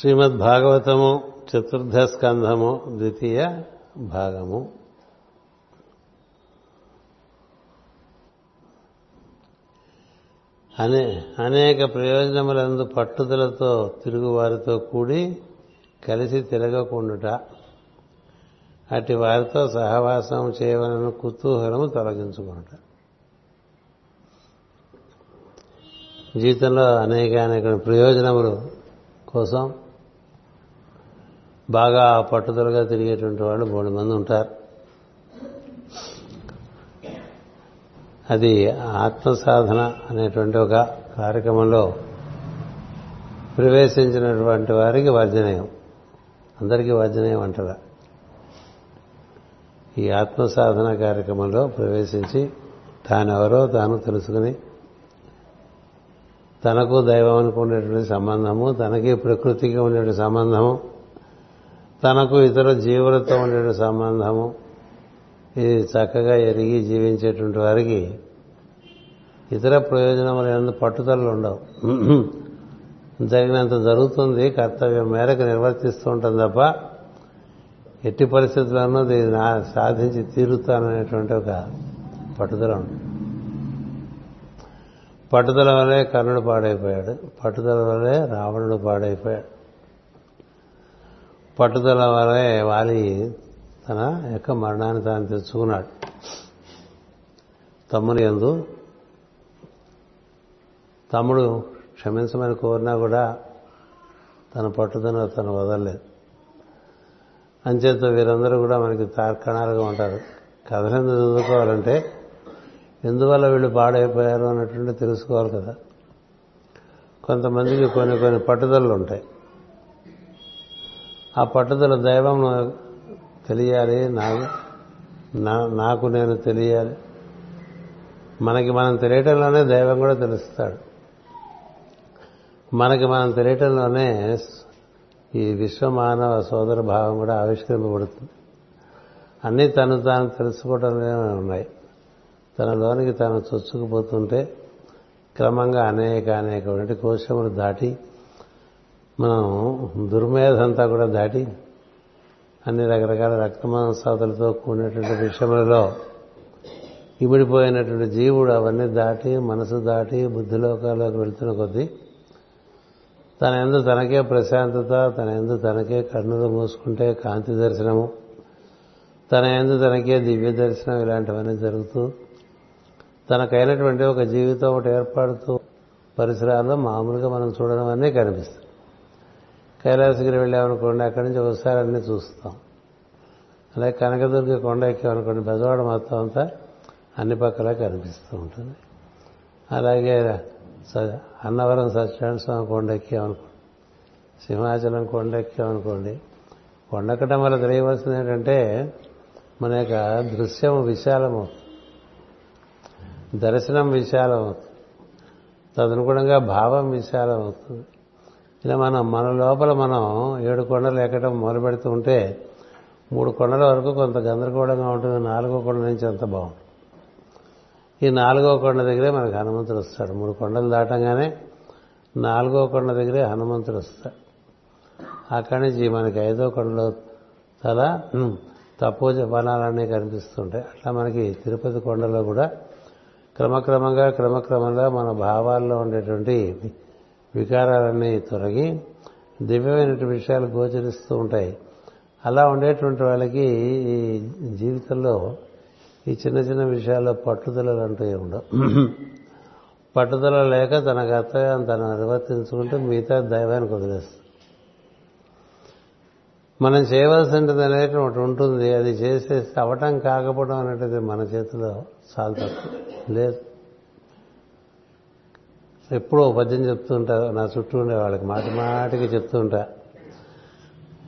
శ్రీమద్ భాగవతము చతుర్థ స్కంధము ద్వితీయ భాగము. అనే అనేక ప్రయోజనములందు పట్టుదలతో తిరుగువారితో కూడి కలిసి తిరగకుండుట. అటు వారితో సహవాసం చేయవలను కుతూహలము తొలగించుకుంట జీవితంలో అనేక అనేక ప్రయోజనములు కోసం బాగా పట్టుదలగా తిరిగేటువంటి వాళ్ళు మూడు మంది ఉంటారు. అది ఆత్మ సాధన అనేటువంటి ఒక కార్యక్రమంలో ప్రవేశించినటువంటి వారికి వర్జనయం అందరికీ వర్జనయం అంటారా ఈ ఆత్మ సాధన కార్యక్రమంలో ప్రవేశించి తానెవరో తాను తెలుసుకుని తనకు దైవం అనుకునేటువంటి సంబంధము తనకి ప్రకృతికి ఉండేటువంటి సంబంధము తనకు ఇతర జీవులతో ఉండే సంబంధము ఇది చక్కగా ఎరిగి జీవించేటువంటి వారికి ఇతర ప్రయోజనములు ఏమైనా పట్టుదలలు ఉండవు. జరిగినంత జరుగుతుంది కర్తవ్యం మేరకు నిర్వర్తిస్తూ ఉంటుంది తప్ప ఎట్టి పరిస్థితుల్లోనూ దీన్ని సాధించి తీరుతాననేటువంటి ఒక పట్టుదల ఉంది పట్టుదల వల్లే కర్ణుడు పాడైపోయాడు పట్టుదల వలె రావణుడు పాడైపోయాడు. పట్టుదల వల్లే వాలి తన యొక్క మరణాన్ని తాను తెచ్చుకున్నాడు తమ్ముని ఎందు తమ్ముడు క్షమించమని కోరినా కూడా తన పట్టుదల తను వదలలేదు. అంచేత వీరందరూ కూడా మనకి తార్కణాలుగా ఉంటారు. కథలను చదువుకోవాలంటే ఎందువల్ల వీళ్ళు పాడైపోయారు అన్నటువంటి తెలుసుకోవాలి కదా. కొంతమందికి కొన్ని కొన్ని పట్టుదలలు ఉంటాయి ఆ పట్టుదల దైవం తెలియాలి నాకు నేను తెలియాలి. మనకి మనం తెలియటంలోనే దైవం కూడా తెలుస్తాడు. మనకి మనం తెలియటంలోనే ఈ విశ్వమానవ సోదర భావం కూడా ఆవిష్కరింపబడుతుంది. అన్నీ తను తాను తెలుసుకోవటంలోనే ఉన్నాయి. తనలోనికి తాను చొచ్చుకుపోతుంటే క్రమంగా అనేక అనేకటువంటి కోశములు దాటి మనం దుర్మేధంతా కూడా దాటి అన్ని రకరకాల రక్తమాంసాతులతో కూడినటువంటి విషయములలో ఇమిడిపోయినటువంటి జీవుడు అవన్నీ దాటి మనసు దాటి బుద్ధిలోకాల్లోకి వెళ్తున్న కొద్దీ తన ఎందు తనకే ప్రశాంతత తన ఎందు తనకే కన్నులు మూసుకుంటే కాంతి దర్శనము తన ఎందు తనకే దివ్య దర్శనం ఇలాంటివన్నీ జరుగుతూ తనకైనటువంటి ఒక జీవితం ఒకటి ఏర్పడుతూ పరిసరాల్లో మామూలుగా మనం చూడడం అన్నీ కనిపిస్తుంది కైలాసగిరి వెళ్ళామనుకోండి అక్కడి నుంచి ఒకసారి అన్నీ చూస్తాం. అలాగే కనకదుర్గ కొండ ఎక్కామనుకోండి బెజవాడ మొత్తం అంతా అన్ని పక్కల కనిపిస్తూ ఉంటుంది. అలాగే అన్నవరం సత్యనారాయణ స్వామి కొండ ఎక్కామనుకోండి సింహాచలం కొండ ఎక్కామనుకోండి కొండెక్కడం వల్ల తెలియవలసింది ఏంటంటే మన యొక్క దృశ్యం విశాలమవుతుంది దర్శనం విశాలమవుతుంది. తదనుగుణంగా భావం విశాలమవుతుంది. ఇలా మనం మన లోపల మనం ఏడు కొండలు ఎక్కడం మొదలు పెడుతూ ఉంటే మూడు కొండల వరకు కొంత గందరగోళంగా ఉంటుంది నాలుగో కొండ నుంచి అంత బాగుంటుంది. ఈ నాలుగో కొండ దగ్గరే మనకు హనుమంతుడు వస్తాడు. మూడు కొండలు దాటంగానే నాలుగో కొండ దగ్గరే హనుమంతుడు వస్తాడు. అక్కడి నుంచి మనకి ఐదో కొండలో తల తప్పు వనాలన్నీ కనిపిస్తుంటాయి. అట్లా మనకి తిరుపతి కొండలో కూడా క్రమక్రమంగా క్రమక్రమంగా మన భావాల్లో ఉండేటువంటి వికారాలన్నీ తొలగి దివ్యమైనటువంటి విషయాలు గోచరిస్తూ ఉంటాయి. అలా ఉండేటువంటి వాళ్ళకి ఈ జీవితంలో ఈ చిన్న చిన్న విషయాల్లో పట్టుదలలు అంటూ ఉండవు. పట్టుదల లేక తన కర్తవ్యం తను నిర్వర్తించుకుంటూ మిగతా దైవానికి వదిలేస్తుంది. మనం చేయవలసినది అనేది ఒకటి ఉంటుంది. అది చేసేస్తే అవటం కాకపోవడం అనేటిది మన చేతిలో చాలా తక్కువ లేదు. ఎప్పుడో పద్యం చెప్తుంటా నా చుట్టూ ఉండే వాళ్ళకి మాటి మాటికి చెప్తుంటా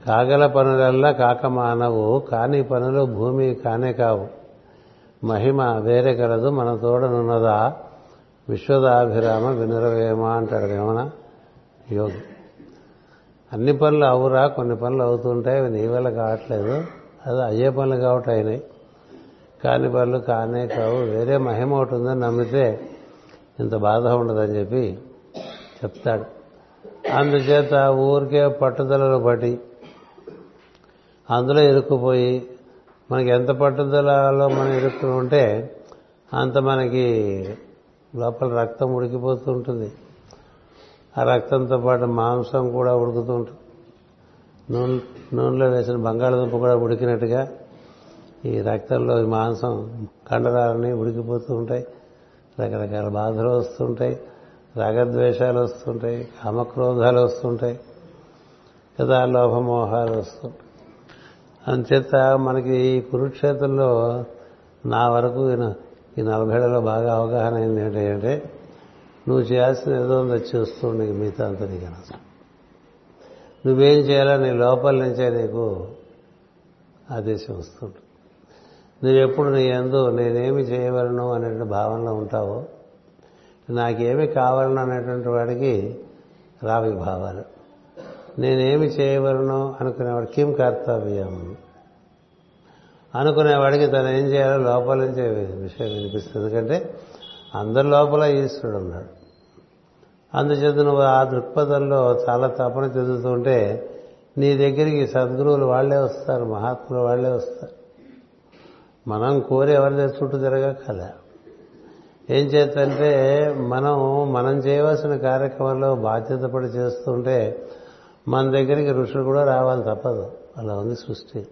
కాగల పనులల్లా కాక మానవు కాని పనులు భూమి కానే కావు. మహిమ వేరే కలదు మన తోడనున్నదా? విశ్వదాభిరామ వినురవేమ అంటాడు వేమన యోగి. అన్ని పనులు అవురా కొన్ని పనులు అవుతుంటాయి అవి నీ వల్ల కావట్లేదు. అది అయ్యే పనులు కాబట్టి అయినాయి. కాని పనులు కానే కావు. వేరే మహిమ ఒకటి ఉందని నమ్మితే ఇంత బాధ ఉండదని చెప్పి చెప్తాడు. అందుచేత ఊరికే పట్టుదలలో పడి అందులో ఇరుక్కుపోయి మనకి ఎంత పట్టుదలలో మనం ఇరుక్కుని ఉంటే అంత మనకి లోపల రక్తం ఉడికిపోతూ ఉంటుంది. ఆ రక్తంతో పాటు మాంసం కూడా ఉడుకుతూ ఉంటుంది. నూనె నూనెలో వేసిన బంగాళదుంప కూడా ఉడికినట్టుగా ఈ రక్తంలో ఈ మాంసం కండరాలని ఉడికిపోతూ ఉంటాయి. రకరకాల బాధలు వస్తుంటాయి రాగద్వేషాలు వస్తుంటాయి కామక్రోధాలు వస్తుంటాయి కదా లోభమోహాలు వస్తుంటాయి. అంచేత మనకి ఈ కురుక్షేత్రంలో నా వరకు ఈ నలభైలలో బాగా అవగాహన అయింది ఏంటంటే నువ్వు చేయాల్సిన ఏదో ఉందో చేస్తూ నీకు మిగతా అంతా నీకు అనవసరం. నువ్వేం చేయాలో నీ లోపల నుంచే నీకు ఆదేశం వస్తుంటుంది. నువ్వెప్పుడు నీ ఎందు నేనేమి చేయవలను అనేటువంటి భావనలో ఉంటావో నాకేమి కావాలను అనేటువంటి వాడికి రావి భావాలు. నేనేమి చేయవలను అనుకునేవాడు కిం కర్తవ్యం అనుకునేవాడికి తను ఏం చేయాలో లోపల నుంచే విషయం వినిపిస్తుంది. ఎందుకంటే అందరి లోపల ఈశ్వరుడు ఉన్నాడు. అందుచేత నువ్వు ఆ దృక్పథంలో చాలా తపన చెందుతుంటే నీ దగ్గరికి సద్గురువులు వాళ్ళే వస్తారు మహాత్ములు వాళ్ళే వస్తారు. మనం కోరి ఎవరి చుట్టూ తిరగక్కల ఏం చేతంటే మనం మనం చేయవలసిన కార్యక్రమంలో బాధ్యత పడి చేస్తుంటే మన దగ్గరికి ఋషులు కూడా రావాలి తప్పదు. అలా ఉంది సృష్టి.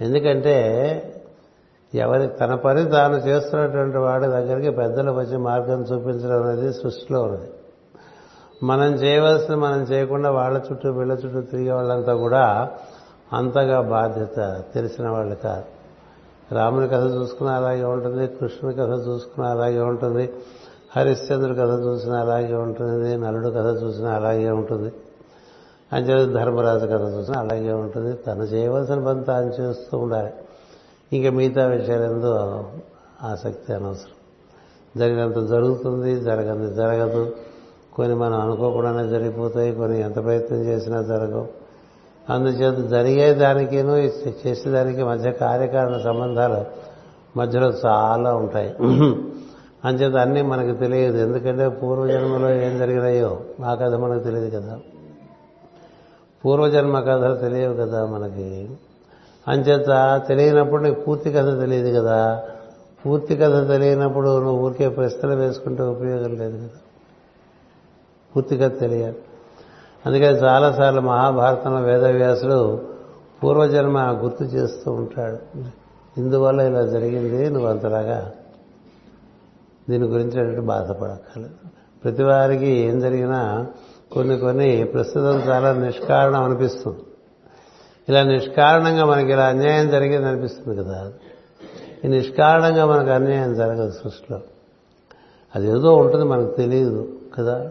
ఎందుకంటే ఎవరి తన పని తాను చేస్తున్నటువంటి వాడి దగ్గరికి పెద్దలు వచ్చి మార్గం చూపించడం అనేది సృష్టిలో ఉన్నది. మనం చేయవలసిన మనం చేయకుండా వాళ్ళ చుట్టూ వీళ్ళ చుట్టూ తిరిగే వాళ్ళంతా కూడా అంతగా బాధ్యత తెలిసిన వాళ్ళు కాదు. రాముని కథ చూసుకున్న అలాగే ఉంటుంది కృష్ణుని కథ చూసుకున్న అలాగే ఉంటుంది హరిశ్చంద్రుడి కథ చూసిన అలాగే ఉంటుంది నలుడు కథ చూసినా అలాగే ఉంటుంది అంచేత ధర్మరాజు కథ చూసినా అలాగే ఉంటుంది. తను చేయవలసిన పని తాను చేస్తూ ఉండాలి. ఇంకా మిగతా విషయాలు ఎందు ఆసక్తి అనవసరం. జరిగినంత జరుగుతుంది జరగంది జరగదు. కొన్ని మనం అనుకోకుండానే జరిగిపోతాయి కొన్ని ఎంత ప్రయత్నం చేసినా జరగవు. అందుచేత జరిగేదానికిను చేసేదానికి మధ్య కార్యకారణ సంబంధాలు మధ్యలో చాలా ఉంటాయి. అంచేత అన్నీ మనకు తెలియదు. ఎందుకంటే పూర్వజన్మలో ఏం జరిగినాయో ఆ కథ మనకు తెలియదు కదా. పూర్వజన్మ కథలు తెలియవు కదా మనకి. అంచేత తెలియనప్పుడు నీకు పూర్తి కథ తెలియదు కదా. పూర్తి కథ తెలియనప్పుడు నువ్వు ఊరికే ప్రశ్నలు వేసుకుంటే ఉపయోగం లేదు కదా. పూర్తి కథ తెలియాలి. అందుకని చాలాసార్లు మహాభారతంలో వేదవ్యాసుడు పూర్వజన్మ గుర్తు చేస్తూ ఉంటాడు. ఇందువల్ల ఇలా జరిగింది నువ్వు అంతలాగా దీని గురించి బాధపడక్కర్లేదు. ప్రతి వారికి ఏం జరిగినా కొన్ని కొన్ని ప్రస్తుతం చాలా నిష్కారణం అనిపిస్తుంది. ఇలా నిష్కారణంగా మనకి ఇలా అన్యాయం జరిగింది అనిపిస్తుంది కదా. ఈ నిష్కారణంగా మనకు అన్యాయం జరగదు సృష్టిలో. అది ఏదో ఉంటుంది మనకు తెలియదు కదా.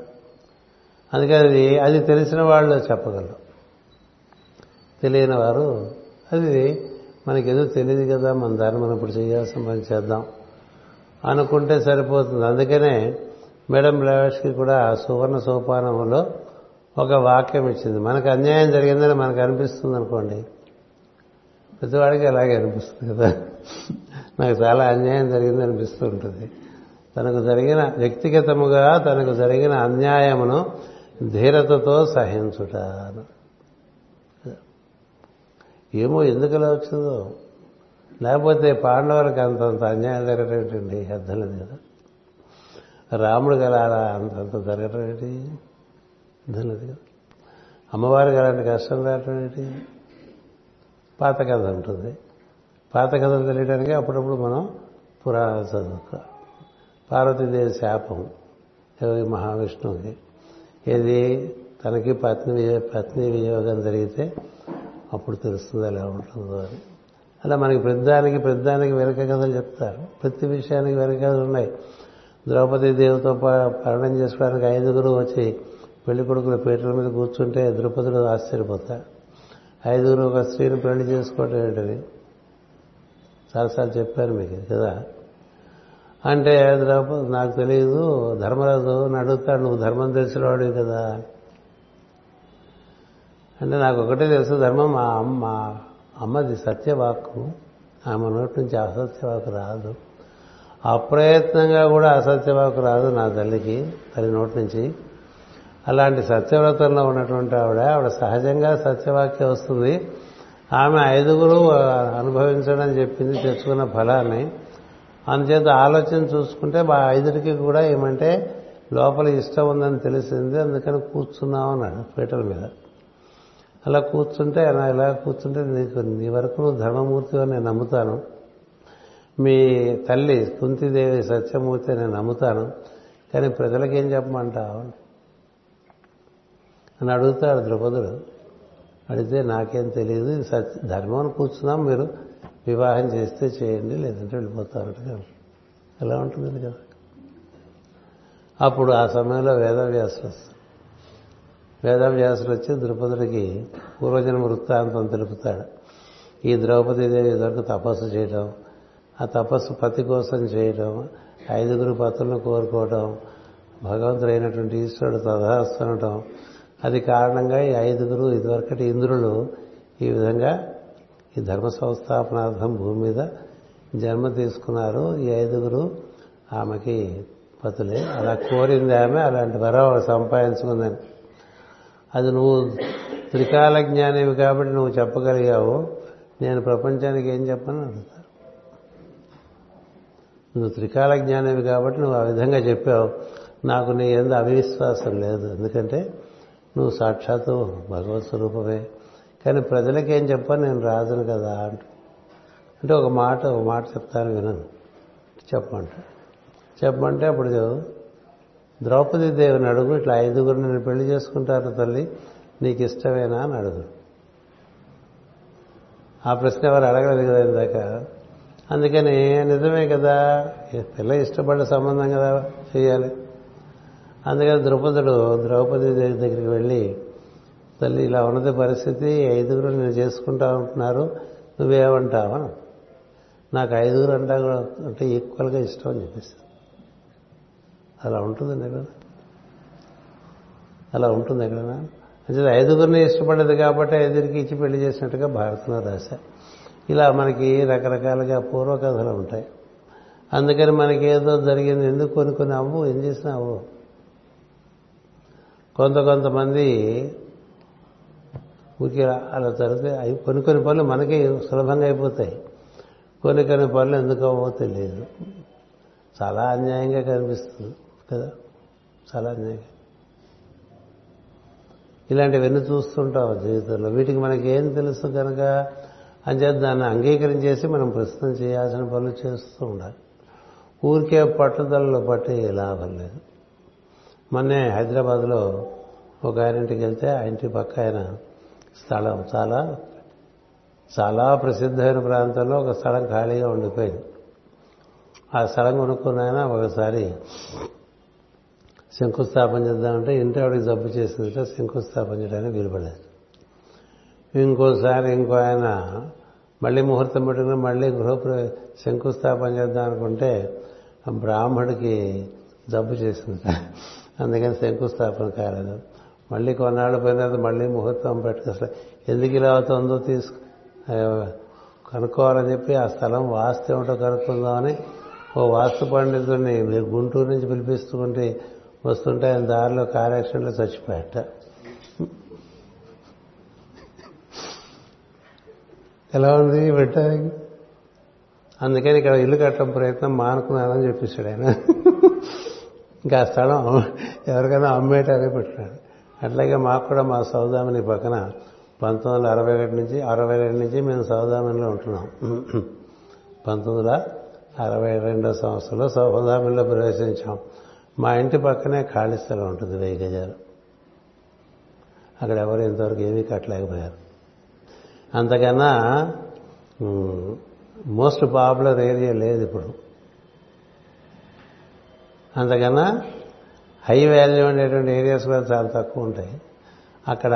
అందుకని అది అది తెలిసిన వాళ్ళు చెప్పగలరు. తెలియని వారు అది మనకేదో తెలియదు కదా మన దాన్ని మనం ఇప్పుడు చేయాల్సిన పని చేద్దాం అనుకుంటే సరిపోతుంది. అందుకనే మేడం బ్లవేష్కి కూడా సువర్ణ సోపానంలో ఒక వాక్యం ఇచ్చింది. మనకు అన్యాయం జరిగిందని మనకు అనిపిస్తుంది అనుకోండి. ప్రతివాడికి అలాగే అనిపిస్తుంది కదా. నాకు చాలా అన్యాయం జరిగింది అనిపిస్తూ ఉంటుంది. తనకు జరిగిన వ్యక్తిగతముగా తనకు జరిగిన అన్యాయమును ధీరతతో సహించుట ఏమో ఎందుకలా వచ్చిందో? లేకపోతే పాండవులకు అంతంత అన్యాయం జరగటండి అర్థం లేదు కదా రాముడు గలారా అలా అంతంత జరగటం ఏంటి అర్థం లేదు కదా అమ్మవారికి అలాంటి కష్టం రావటం ఏంటి పాత కథ ఉంటుంది. పాత కథలు తెలియడానికి అప్పుడప్పుడు మనం పురాణ చదువుతాం. పార్వతీదేవి శాపం మహావిష్ణువుకి. ఏది? తనకి పత్ని పత్ని వినియోగం జరిగితే అప్పుడు తెలుస్తుంది ఎలా ఉంటుందో అని. అలా మనకి పెద్దానికి పెద్దానికి వెనక కథలు చెప్తారు. ప్రతి విషయానికి వెనక కథలు ఉన్నాయి. ద్రౌపది దేవితో పరణం చేసుకోవడానికి ఐదుగురు వచ్చి పెళ్ళి కొడుకుల పీటల మీద కూర్చుంటే ద్రౌపదుడు ఆశ్చర్యపోతాడు. ఐదుగురు ఒక స్త్రీని పెళ్ళి చేసుకోవటం ఏంటని చాలాసార్లు చెప్పారు మీకు కదా? అంటే ద్రౌపది నాకు తెలియదు ధర్మరాజు అడుగుతాడు నువ్వు ధర్మం తెలిసినవాడివి కదా. అంటే నాకు ఒకటే తెలుసు ధర్మం మా అమ్మ అమ్మది సత్యవాక్కు. ఆమె నోటి నుంచి అసత్యవాకు రాదు. అప్రయత్నంగా కూడా అసత్యవాకు రాదు నా తల్లికి తల్లి నోటి నుంచి. అలాంటి సత్యవ్రతంలో ఉన్నటువంటి ఆవిడ ఆవిడ సహజంగా సత్యవాక్యం వస్తుంది. ఆమె ఐదుగురు అనుభవించడం చెప్పింది తెచ్చుకున్న ఫలాన్ని. అందుచేత ఆలోచన చూసుకుంటే మా ఐదుడికి కూడా ఏమంటే లోపల ఇష్టం ఉందని తెలిసింది. అందుకని కూర్చున్నాం అన్నాడు పీటల మీద. అలా కూర్చుంటే అలా ఇలా కూర్చుంటే నీకు నీ వరకు నువ్వు ధర్మమూర్తి అని నేను నమ్ముతాను. మీ తల్లి కుంతిదేవి సత్యమూర్తి నేను నమ్ముతాను. కానీ ప్రజలకి ఏం చెప్పమంటావు? అని అడుగుతాడు ద్రౌపదుడు. అడిగితే నాకేం తెలియదు సత్య ధర్మం అని కూర్చున్నాం మీరు. వివాహం చేస్తే చేయండి లేదంటే వెళ్ళిపోతారట ఎలా ఉంటుంది కదా? అప్పుడు ఆ సమయంలో వేదవ్యాసులు వస్తారు. వేదవ్యాసులు వచ్చి ద్రుపదుడికి పూర్వజన్మ వృత్తాంతం తెలుపుతాడు. ఈ ద్రౌపదీదేవి ఇదివరకు తపస్సు చేయడం ఆ తపస్సు పతి కోసం చేయడం ఐదుగురు పతులను కోరుకోవడం భగవంతుడైనటువంటి ఈశ్వరుడు తదాస్తుండటం అది కారణంగా ఈ ఐదుగురు ఇదివరకటి ఇంద్రులు ఈ విధంగా ఈ ధర్మ సంస్థాపనార్థం భూమి మీద జన్మ తీసుకున్నారు. ఈ ఐదుగురు ఆమెకి పతులే. అలా కోరింది ఆమె అలాంటి వరం సంపాదించుకుందని. అది నువ్వు త్రికాల జ్ఞానివి కాబట్టి నువ్వు చెప్పగలిగావు. నేను ప్రపంచానికి ఏం చెప్పను అడుగుతారు. నువ్వు త్రికాల జ్ఞానివి కాబట్టి నువ్వు ఆ విధంగా చెప్పావు. నాకు నీ ఎందు అవిశ్వాసం లేదు. ఎందుకంటే నువ్వు సాక్షాత్తు భగవత్ స్వరూపమే. కానీ ప్రజలకేం ఏం చెప్పాను నేను రాజును కదా అంటూ. అంటే ఒక మాట ఒక మాట చెప్తాను వినను. చెప్పమంట. చెప్పమంటే అప్పుడు ద్రౌపది దేవిని అడుగు ఇట్లా ఐదుగురు నేను పెళ్ళి చేసుకుంటారు తల్లి నీకు ఇష్టమేనా అని అడుగు. ఆ ప్రశ్న ఎవరు అడగలేదు కదా ఇందాక. అందుకని నిజమే కదా. పిల్ల ఇష్టపడ్డ సంబంధం కదా చేయాలి. అందుకని ద్రౌపదుడు ద్రౌపది దేవి దగ్గరికి వెళ్ళి తల్లి ఇలా ఉన్నది పరిస్థితి ఐదుగురు నేను చేసుకుంటా ఉంటున్నారు నువ్వేమంటావా? నాకు ఐదుగురు అంటా కూడా అంటే ఈక్వల్గా ఇష్టం అని చెప్పేసి. అలా ఉంటుందండి ఎక్కడ అలా ఉంటుంది ఎక్కడైనా అంటే ఐదుగురిని ఇష్టపడేది కాబట్టి ఐదుగురికి ఇచ్చి పెళ్ళి చేసినట్టుగా భారతంలో రాశా ఇలా మనకి రకరకాలుగా పూర్వకథలు ఉంటాయి. అందుకని మనకి ఏదో జరిగింది ఎందుకు కొన్ని కొన్ని అవ్వు ఏం చేసినా అవ్వు కొంత కొంతమంది ఊరికి అలా జరిగితే అవి కొన్ని కొన్ని పనులు మనకి సులభంగా అయిపోతాయి. కొన్ని కొన్ని పనులు ఎందుకు అవ్వో తెలియదు. చాలా అన్యాయంగా కనిపిస్తుంది కదా. చాలా అన్యాయంగా. ఇలాంటివన్నీ చూస్తుంటాం జీవితంలో. వీటికి మనకి ఏం తెలుసు కనుక అంచేత దాన్ని అంగీకరించేసి మనం ప్రస్తుతం చేయాల్సిన పనులు చేస్తూ ఉండాలి. ఊరికే పట్టుదలలో పట్టి లాభం లేదు. మొన్నే హైదరాబాద్లో ఒక ఆయనింటికి వెళ్తే ఆ ఇంటి పక్క ఆయన స్థలం చాలా చాలా ప్రసిద్ధమైన ప్రాంతంలో ఒక స్థలం ఖాళీగా ఉండిపోయింది. ఆ స్థలం కొనుక్కున్నాయన ఒకసారి శంకుస్థాపన చేద్దామంటే ఇంటి ఆవిడకి జబ్బు చేసిందంటే శంకుస్థాపన చేయడానికి వీలుపడలేదు. ఇంకోసారి ఇంకో ఆయన మళ్ళీ ముహూర్తం పెట్టుకుని మళ్ళీ గృహప్ర శంకుస్థాపన చేద్దాం అనుకుంటే బ్రాహ్మడికి జబ్బు చేసింది అందుకని శంకుస్థాపన కాలేదు. మళ్ళీ కొన్నాళ్ళు పోయిన తర్వాత మళ్ళీ ముహూర్తం పెట్టుకు ఎందుకు ఇలా అవుతుందో తీసుకు కనుక్కోవాలని చెప్పి ఆ స్థలం వాస్తు ఏమిటో కనుక్కుందామని ఓ వాస్తు పండితుడిని గుంటూరు నుంచి పిలిపిస్తుంటే వస్తుంటే ఆయన దారిలో కార్ యాక్సిడెంట్లో చచ్చిపోయాట. ఎలా ఉంది పెట్టడానికి? అందుకని ఇక్కడ ఇల్లు కట్టడం ప్రయత్నం మానుకున్నానని చెప్పేశాడు ఆయన. ఇంకా ఆ స్థలం ఎవరికైనా అమ్మేటారే పెట్టినాడు అట్లాగే మాకు కూడా మా సౌదామిని పక్కన పంతొమ్మిది వందల అరవై ఒకటి నుంచి అరవై రెండు నుంచి మేము సౌదామినిలో ఉంటున్నాం. పంతొమ్మిది వందల అరవై రెండో సంవత్సరంలో సౌదామినిలో ప్రవేశించాం. మా ఇంటి పక్కనే ఖాళీ స్థలం ఉంటుంది వెయ్యి గజాలు. అక్కడ ఎవరు ఇంతవరకు ఏమీ కట్టలేకపోయారు. అంతకన్నా మోస్ట్ పాపులర్ ఏరియా లేదు ఇప్పుడు. అంతకన్నా హై వాల్యూ ఉండేటువంటి ఏరియాస్ కూడా చాలా తక్కువ ఉంటాయి. అక్కడ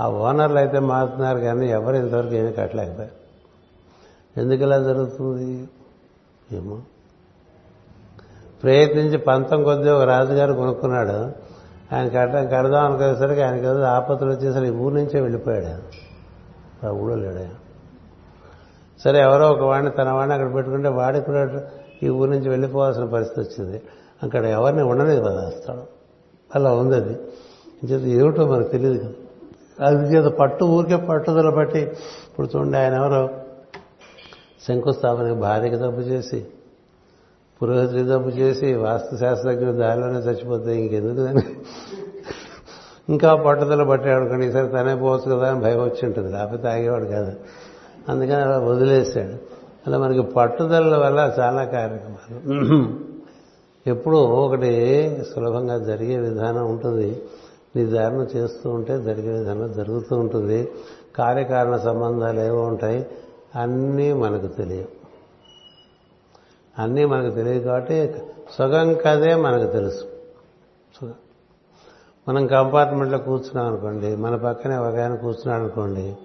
ఆ ఓనర్లు అయితే మారుతున్నారు కానీ ఎవరు ఇంతవరకు ఏమీ కట్టలేకపోయారు. ఎందుకు ఇలా జరుగుతుంది? ఏమో. ప్రయత్నించి పంతం కొద్దీ ఒక రాజుగారు కొనుక్కున్నాడు. ఆయన కట్టడం కడదాం అనుకునేసరికి ఆయనకి ఏదో ఆపత్తులు వచ్చేసరికి ఈ ఊరు నుంచే వెళ్ళిపోయాడు ఆ ఊళ్ళో లేడు సరే ఎవరో ఒక వాడిని తన వాడిని అక్కడ పెట్టుకుంటే వాడికి కూడా ఈ ఊరి నుంచి వెళ్ళిపోవాల్సిన పరిస్థితి వచ్చింది. అక్కడ ఎవరిని ఉండలేదు కదా స్థలం. అలా ఉంది అది. చేత ఏమిటో మనకు తెలియదు కదా. అది చేత పట్టు ఊరికే పట్టుదల బట్టి ఇప్పుడు చూడండి ఆయన ఎవరో శంకుస్థాపన భార్యకి తప్పు చేసి పురోహితుడి తప్పు చేసి వాస్తు శాస్త్రజ్ఞుడు దారిలోనే చచ్చిపోతే ఇంకెందుకు దాన్ని? ఇంకా పట్టుదల పట్టాడు కానీ ఈసారి తనే పోవచ్చు కదా అని భయం వచ్చి ఉంటుంది. లేకపోతే ఆగేవాడు కాదు. అందుకని అలా వదిలేశాడు. అలా మనకి పట్టుదల వల్ల చాలా కార్యక్రమాలు ఎప్పుడూ ఒకటి సులభంగా జరిగే విధానం ఉంటుంది. నీ దారిని చేస్తూ ఉంటే జరిగే విధానం జరుగుతూ ఉంటుంది. కార్యకారణ సంబంధాలు ఏవో ఉంటాయి. అన్నీ మనకు తెలియవు. అన్నీ మనకు తెలియదు కాబట్టి సుఖం కదే మనకు తెలుసు. మనం కంపార్ట్మెంట్లో కూర్చున్నాం అనుకోండి మన పక్కనే ఒక ఆయన కూర్చున్నాడు అనుకోండి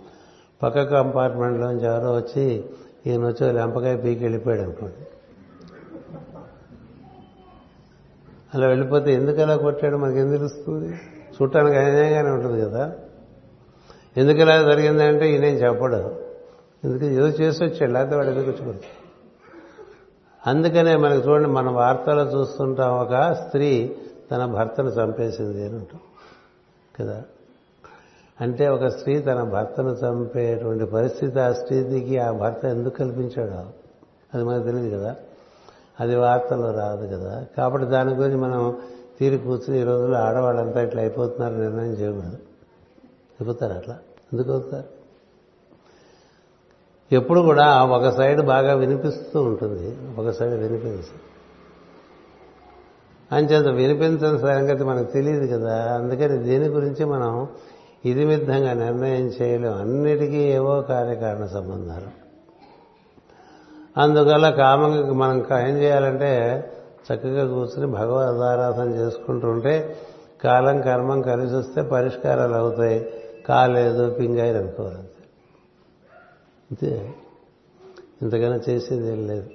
పక్క కంపార్ట్మెంట్లోంచి ఎవరో వచ్చి ఈయన వచ్చి లెంపకాయ పీకి వెళ్ళిపోయాడు అనుకోండి. అలా వెళ్ళిపోతే ఎందుకు అలా కొట్టాడు? మనకి ఎందుకు తెలుస్తుంది? చూడటానికి అన్యాయంగానే ఉంటుంది కదా. ఎందుకు ఇలా జరిగిందంటే ఈయనేం చెప్పడు. ఎందుకు? ఏదో చేసి వచ్చాడు లేకపోతే వాడు ఎందుకు వచ్చి అందుకనే మనకు చూడండి మనం వార్తలో చూస్తుంటాం ఒక స్త్రీ తన భర్తను చంపేసింది అని అంటాం. కదా? అంటే ఒక స్త్రీ తన భర్తను చంపేటువంటి పరిస్థితి ఆ స్త్రీకి ఆ భర్త ఎందుకు కల్పించాడో? అది మనకు తెలియదు కదా. అది వార్తల్లో రాదు కదా. కాబట్టి దాని గురించి మనం తీరి కూర్చుని ఈ రోజుల్లో ఆడవాళ్ళంతా ఇట్లా అయిపోతున్నారు నిర్ణయం చేయకూడదు. అయిపోతారు అట్లా? ఎందుకు అవుతారు? ఎప్పుడు కూడా ఒక సైడ్ బాగా వినిపిస్తూ ఉంటుంది. ఒక సైడ్ వినిపించదు. అంచేత వినిపించని సంగతి మనకు తెలియదు కదా. అందుకని దీని గురించి మనం ఇది విధంగా నిర్ణయం చేయలేం. అన్నిటికీ ఏవో కార్యకారణ సంబంధాలు. అందువల్ల కామంగా మనం ఏం చేయాలంటే చక్కగా కూర్చుని భగవద్ ఆరాధన చేసుకుంటూ ఉంటే కాలం కర్మం కలిసి వస్తే పరిష్కారాలు అవుతాయి. కాలేదు పింగాయలు అనుకోవాలి అంతే. ఇంతకన్నా చేసేది ఏం లేదు.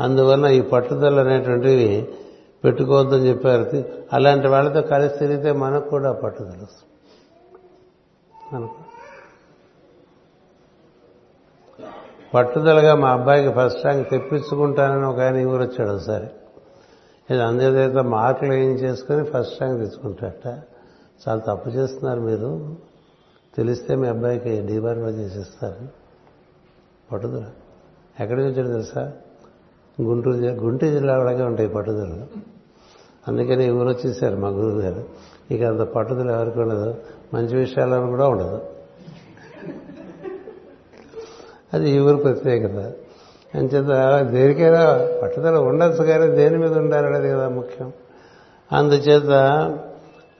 అందువల్ల ఈ పట్టుదల అనేటువంటివి పెట్టుకోవద్దని చెప్పారు. అలాంటి వాళ్ళతో కలిసి తిరిగితే మనకు కూడా పట్టుదల వస్తుంది. మనకు పట్టుదలగా మా అబ్బాయికి ఫస్ట్ ర్యాంక్ తెప్పించుకుంటానని ఒక ఆయన ఊరు వచ్చాడు ఒకసారి. ఇది అందరితో మార్కులు ఏం చేసుకుని ఫస్ట్ ర్యాంక్ తెచ్చుకుంటాట చాలా తప్పు చేస్తున్నారు మీరు. తెలిస్తే మీ అబ్బాయికి డీబార్లో చేసేస్తారు. పట్టుదల. ఎక్కడికి వచ్చాడు తెలుసా? గుంటూరు జిల్లా గుంటూరు జిల్లా ఉంటాయి పట్టుదలలు. అందుకని ఊరు వచ్చేసారు మా గురువు గారు ఇక అంత పట్టుదల ఎవరికి ఉండదు. మంచి విషయాలను కూడా ఉండదు. అది ఈ ఊరు ప్రత్యేకత అంచేత దేనికైనా పట్టుదల ఉండొచ్చు కానీ దేని మీద ఉండాలనేది కదా ముఖ్యం. అందుచేత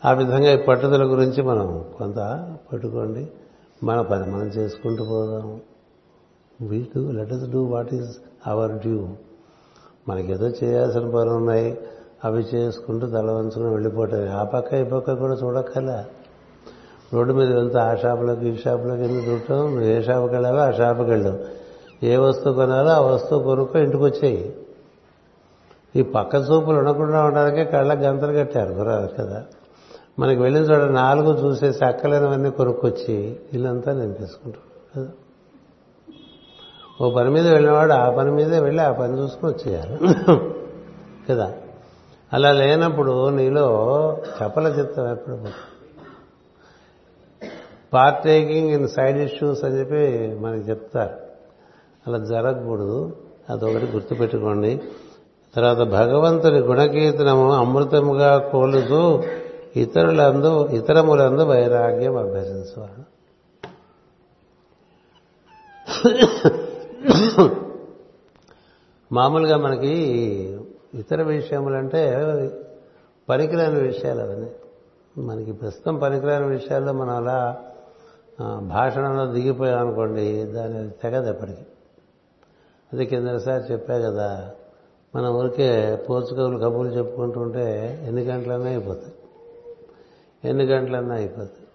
ఆ విధంగా ఈ పట్టుదల గురించి మనం కొంత పట్టుకోండి. మన పని మనం చేసుకుంటూ పోదాం. We do let us do what is our due మనకేదో చేయాల్సిన పనులు ఉన్నాయి. అవి చేసుకుంటూ తల వంచుకుని వెళ్ళిపోవటం ఆ పక్క ఈ పక్క కూడా చూడక్కర్లే. రోడ్డు మీద వెళ్తూ ఆ షాపులోకి ఈ షాపులకు ఎందుకు చూడటం నువ్వు ఏ షాపుకి వెళ్ళాలో ఆ షాపుకి వెళ్ళావు ఏ వస్తువు కొనాలో ఆ వస్తువు కొనుక్కో ఇంటికి వచ్చాయి. ఈ పక్క చూపులు ఉండకుండా ఉండడానికే కళ్ళకు గంతలు కట్టారు గురాలు కదా. మనకి వెళ్ళిన చోట నాలుగు చూసేసి అక్కలేనివన్నీ కొనుక్కొచ్చి ఇల్లంతా నింపేసుకుంటాడు కదా. ఓ పని మీద వెళ్ళినవాడు ఆ పని మీదే వెళ్ళి ఆ పని చూసుకుని వచ్చేయాలి. కదా. అలా లేనప్పుడు నీలో చపల చిత్తం ఎప్పుడు పార్టేకింగ్ ఇన్ సైడ్ ఇష్యూస్ అని చెప్పి మనకి చెప్తారు. అలా జరగకూడదు. అదొకటి గుర్తుపెట్టుకోండి. తర్వాత భగవంతుని గుణకీర్తనము అమృతముగా కోలుతూ ఇతరులందు ఇతరములందు వైరాగ్యం అభ్యసించాలి మామూలుగా మనకి ఇతర విషయములంటే పనికిరాని విషయాలు అవన్నీ. మనకి ప్రస్తుతం పనికిరాని విషయాల్లో మనం అలా భాషణంలో దిగిపోయామనుకోండి దాని తెగదు ఎప్పటికి. అది కిందసారి చెప్పా కదా మన ఊరికే పోర్చుగోలు కబుర్లు చెప్పుకుంటూ ఉంటే ఎన్ని గంటలన్నా అయిపోతాయి. ఎన్ని గంటలన్నా అయిపోతాయి.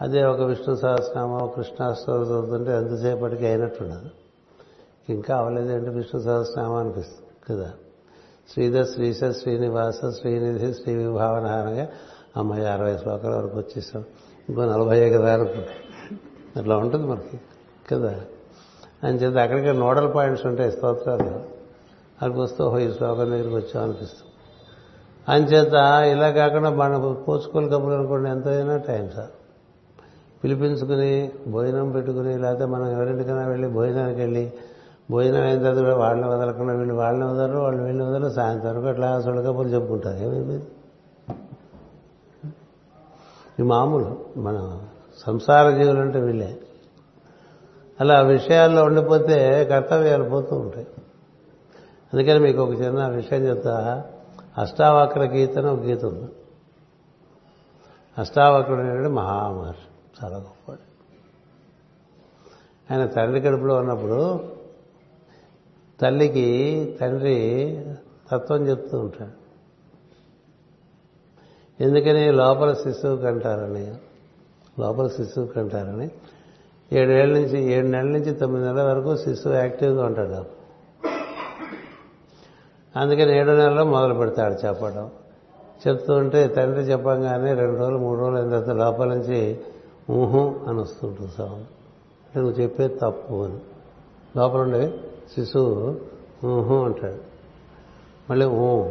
అదే ఒక విష్ణు సహస్రనామం కృష్ణాష్టోత్రం చదువుతుంటే ఎంతసేపటికి అయినట్టున్నది ఇంకా అవలేదంటే విష్ణు సహస్రనామం అనిపిస్తుంది కదా. శ్రీధర్ శ్రీశ శ్రీనివాస శ్రీనిధి శ్రీ విభావనహారంగా అమ్మాయి అరవై శ్లోకాల వరకు వచ్చేసాం. ఇంకో నలభై కదా అనుకుంటా. అట్లా ఉంటుంది మనకి కదా? అని చేత అక్కడికి నోడల్ పాయింట్స్ ఉంటాయి స్తోత్రాలు. అక్కడికి వస్తూ ఓహో ఈ శ్లోకం దగ్గరికి వచ్చాం అనిపిస్తుంది. అంచేత ఇలా కాకుండా మన పోసుకోలు కబుర్లు అనుకోండి ఎంతైనా టైం సార్. పిలిపించుకుని భోజనం పెట్టుకుని లేకపోతే మనం ఎవరింటికైనా వెళ్ళి భోజనానికి వెళ్ళి భోజనం అయిన తర్వాత వాళ్ళని వదలకుండా వీళ్ళు వాళ్ళని వదలరు వాళ్ళు వీళ్ళని వదలరు సాయంత్రం వరకు అట్లా సొడకబులు చెప్పుకుంటారు. ఏమైంది? ఈ మామూలు మన సంసార జీవులు అంటే వీళ్ళే. అలా విషయాల్లో ఉండిపోతే కర్తవ్యాలు పోతూ ఉంటాయి. అందుకని మీకు ఒక చిన్న విషయం చెప్తా. అష్టావక్ర గీత అని ఒక గీత ఉంది. అష్టావక్రుడు అనేటువంటి మహామహర్షి. చాలా గొప్పవాడు. ఆయన తండ్రి కడుపులో ఉన్నప్పుడు తల్లికి తండ్రి తత్వం చెప్తూ ఉంటాడు. ఎందుకని లోపల శిశువు కంటారని? లోపల శిశువు కంటారని. ఏడేళ్ళ నుంచి ఏడు నెలల నుంచి తొమ్మిది నెలల వరకు శిశువు యాక్టివ్గా ఉంటాడు. అందుకని ఏడో నెలలో మొదలు పెడతాడు చెప్పడం. చెప్తూ ఉంటే తండ్రి చెప్పంగానే రెండు రోజులు మూడు రోజులు అయిన తర్వాత లోపల నుంచి ఊహం అని వస్తుంటుంది సౌండ్. అంటే నువ్వు చెప్పేది తప్పు అని. లోపల ఉండే శిశువు ఊహం అంటాడు. మళ్ళీ ఊ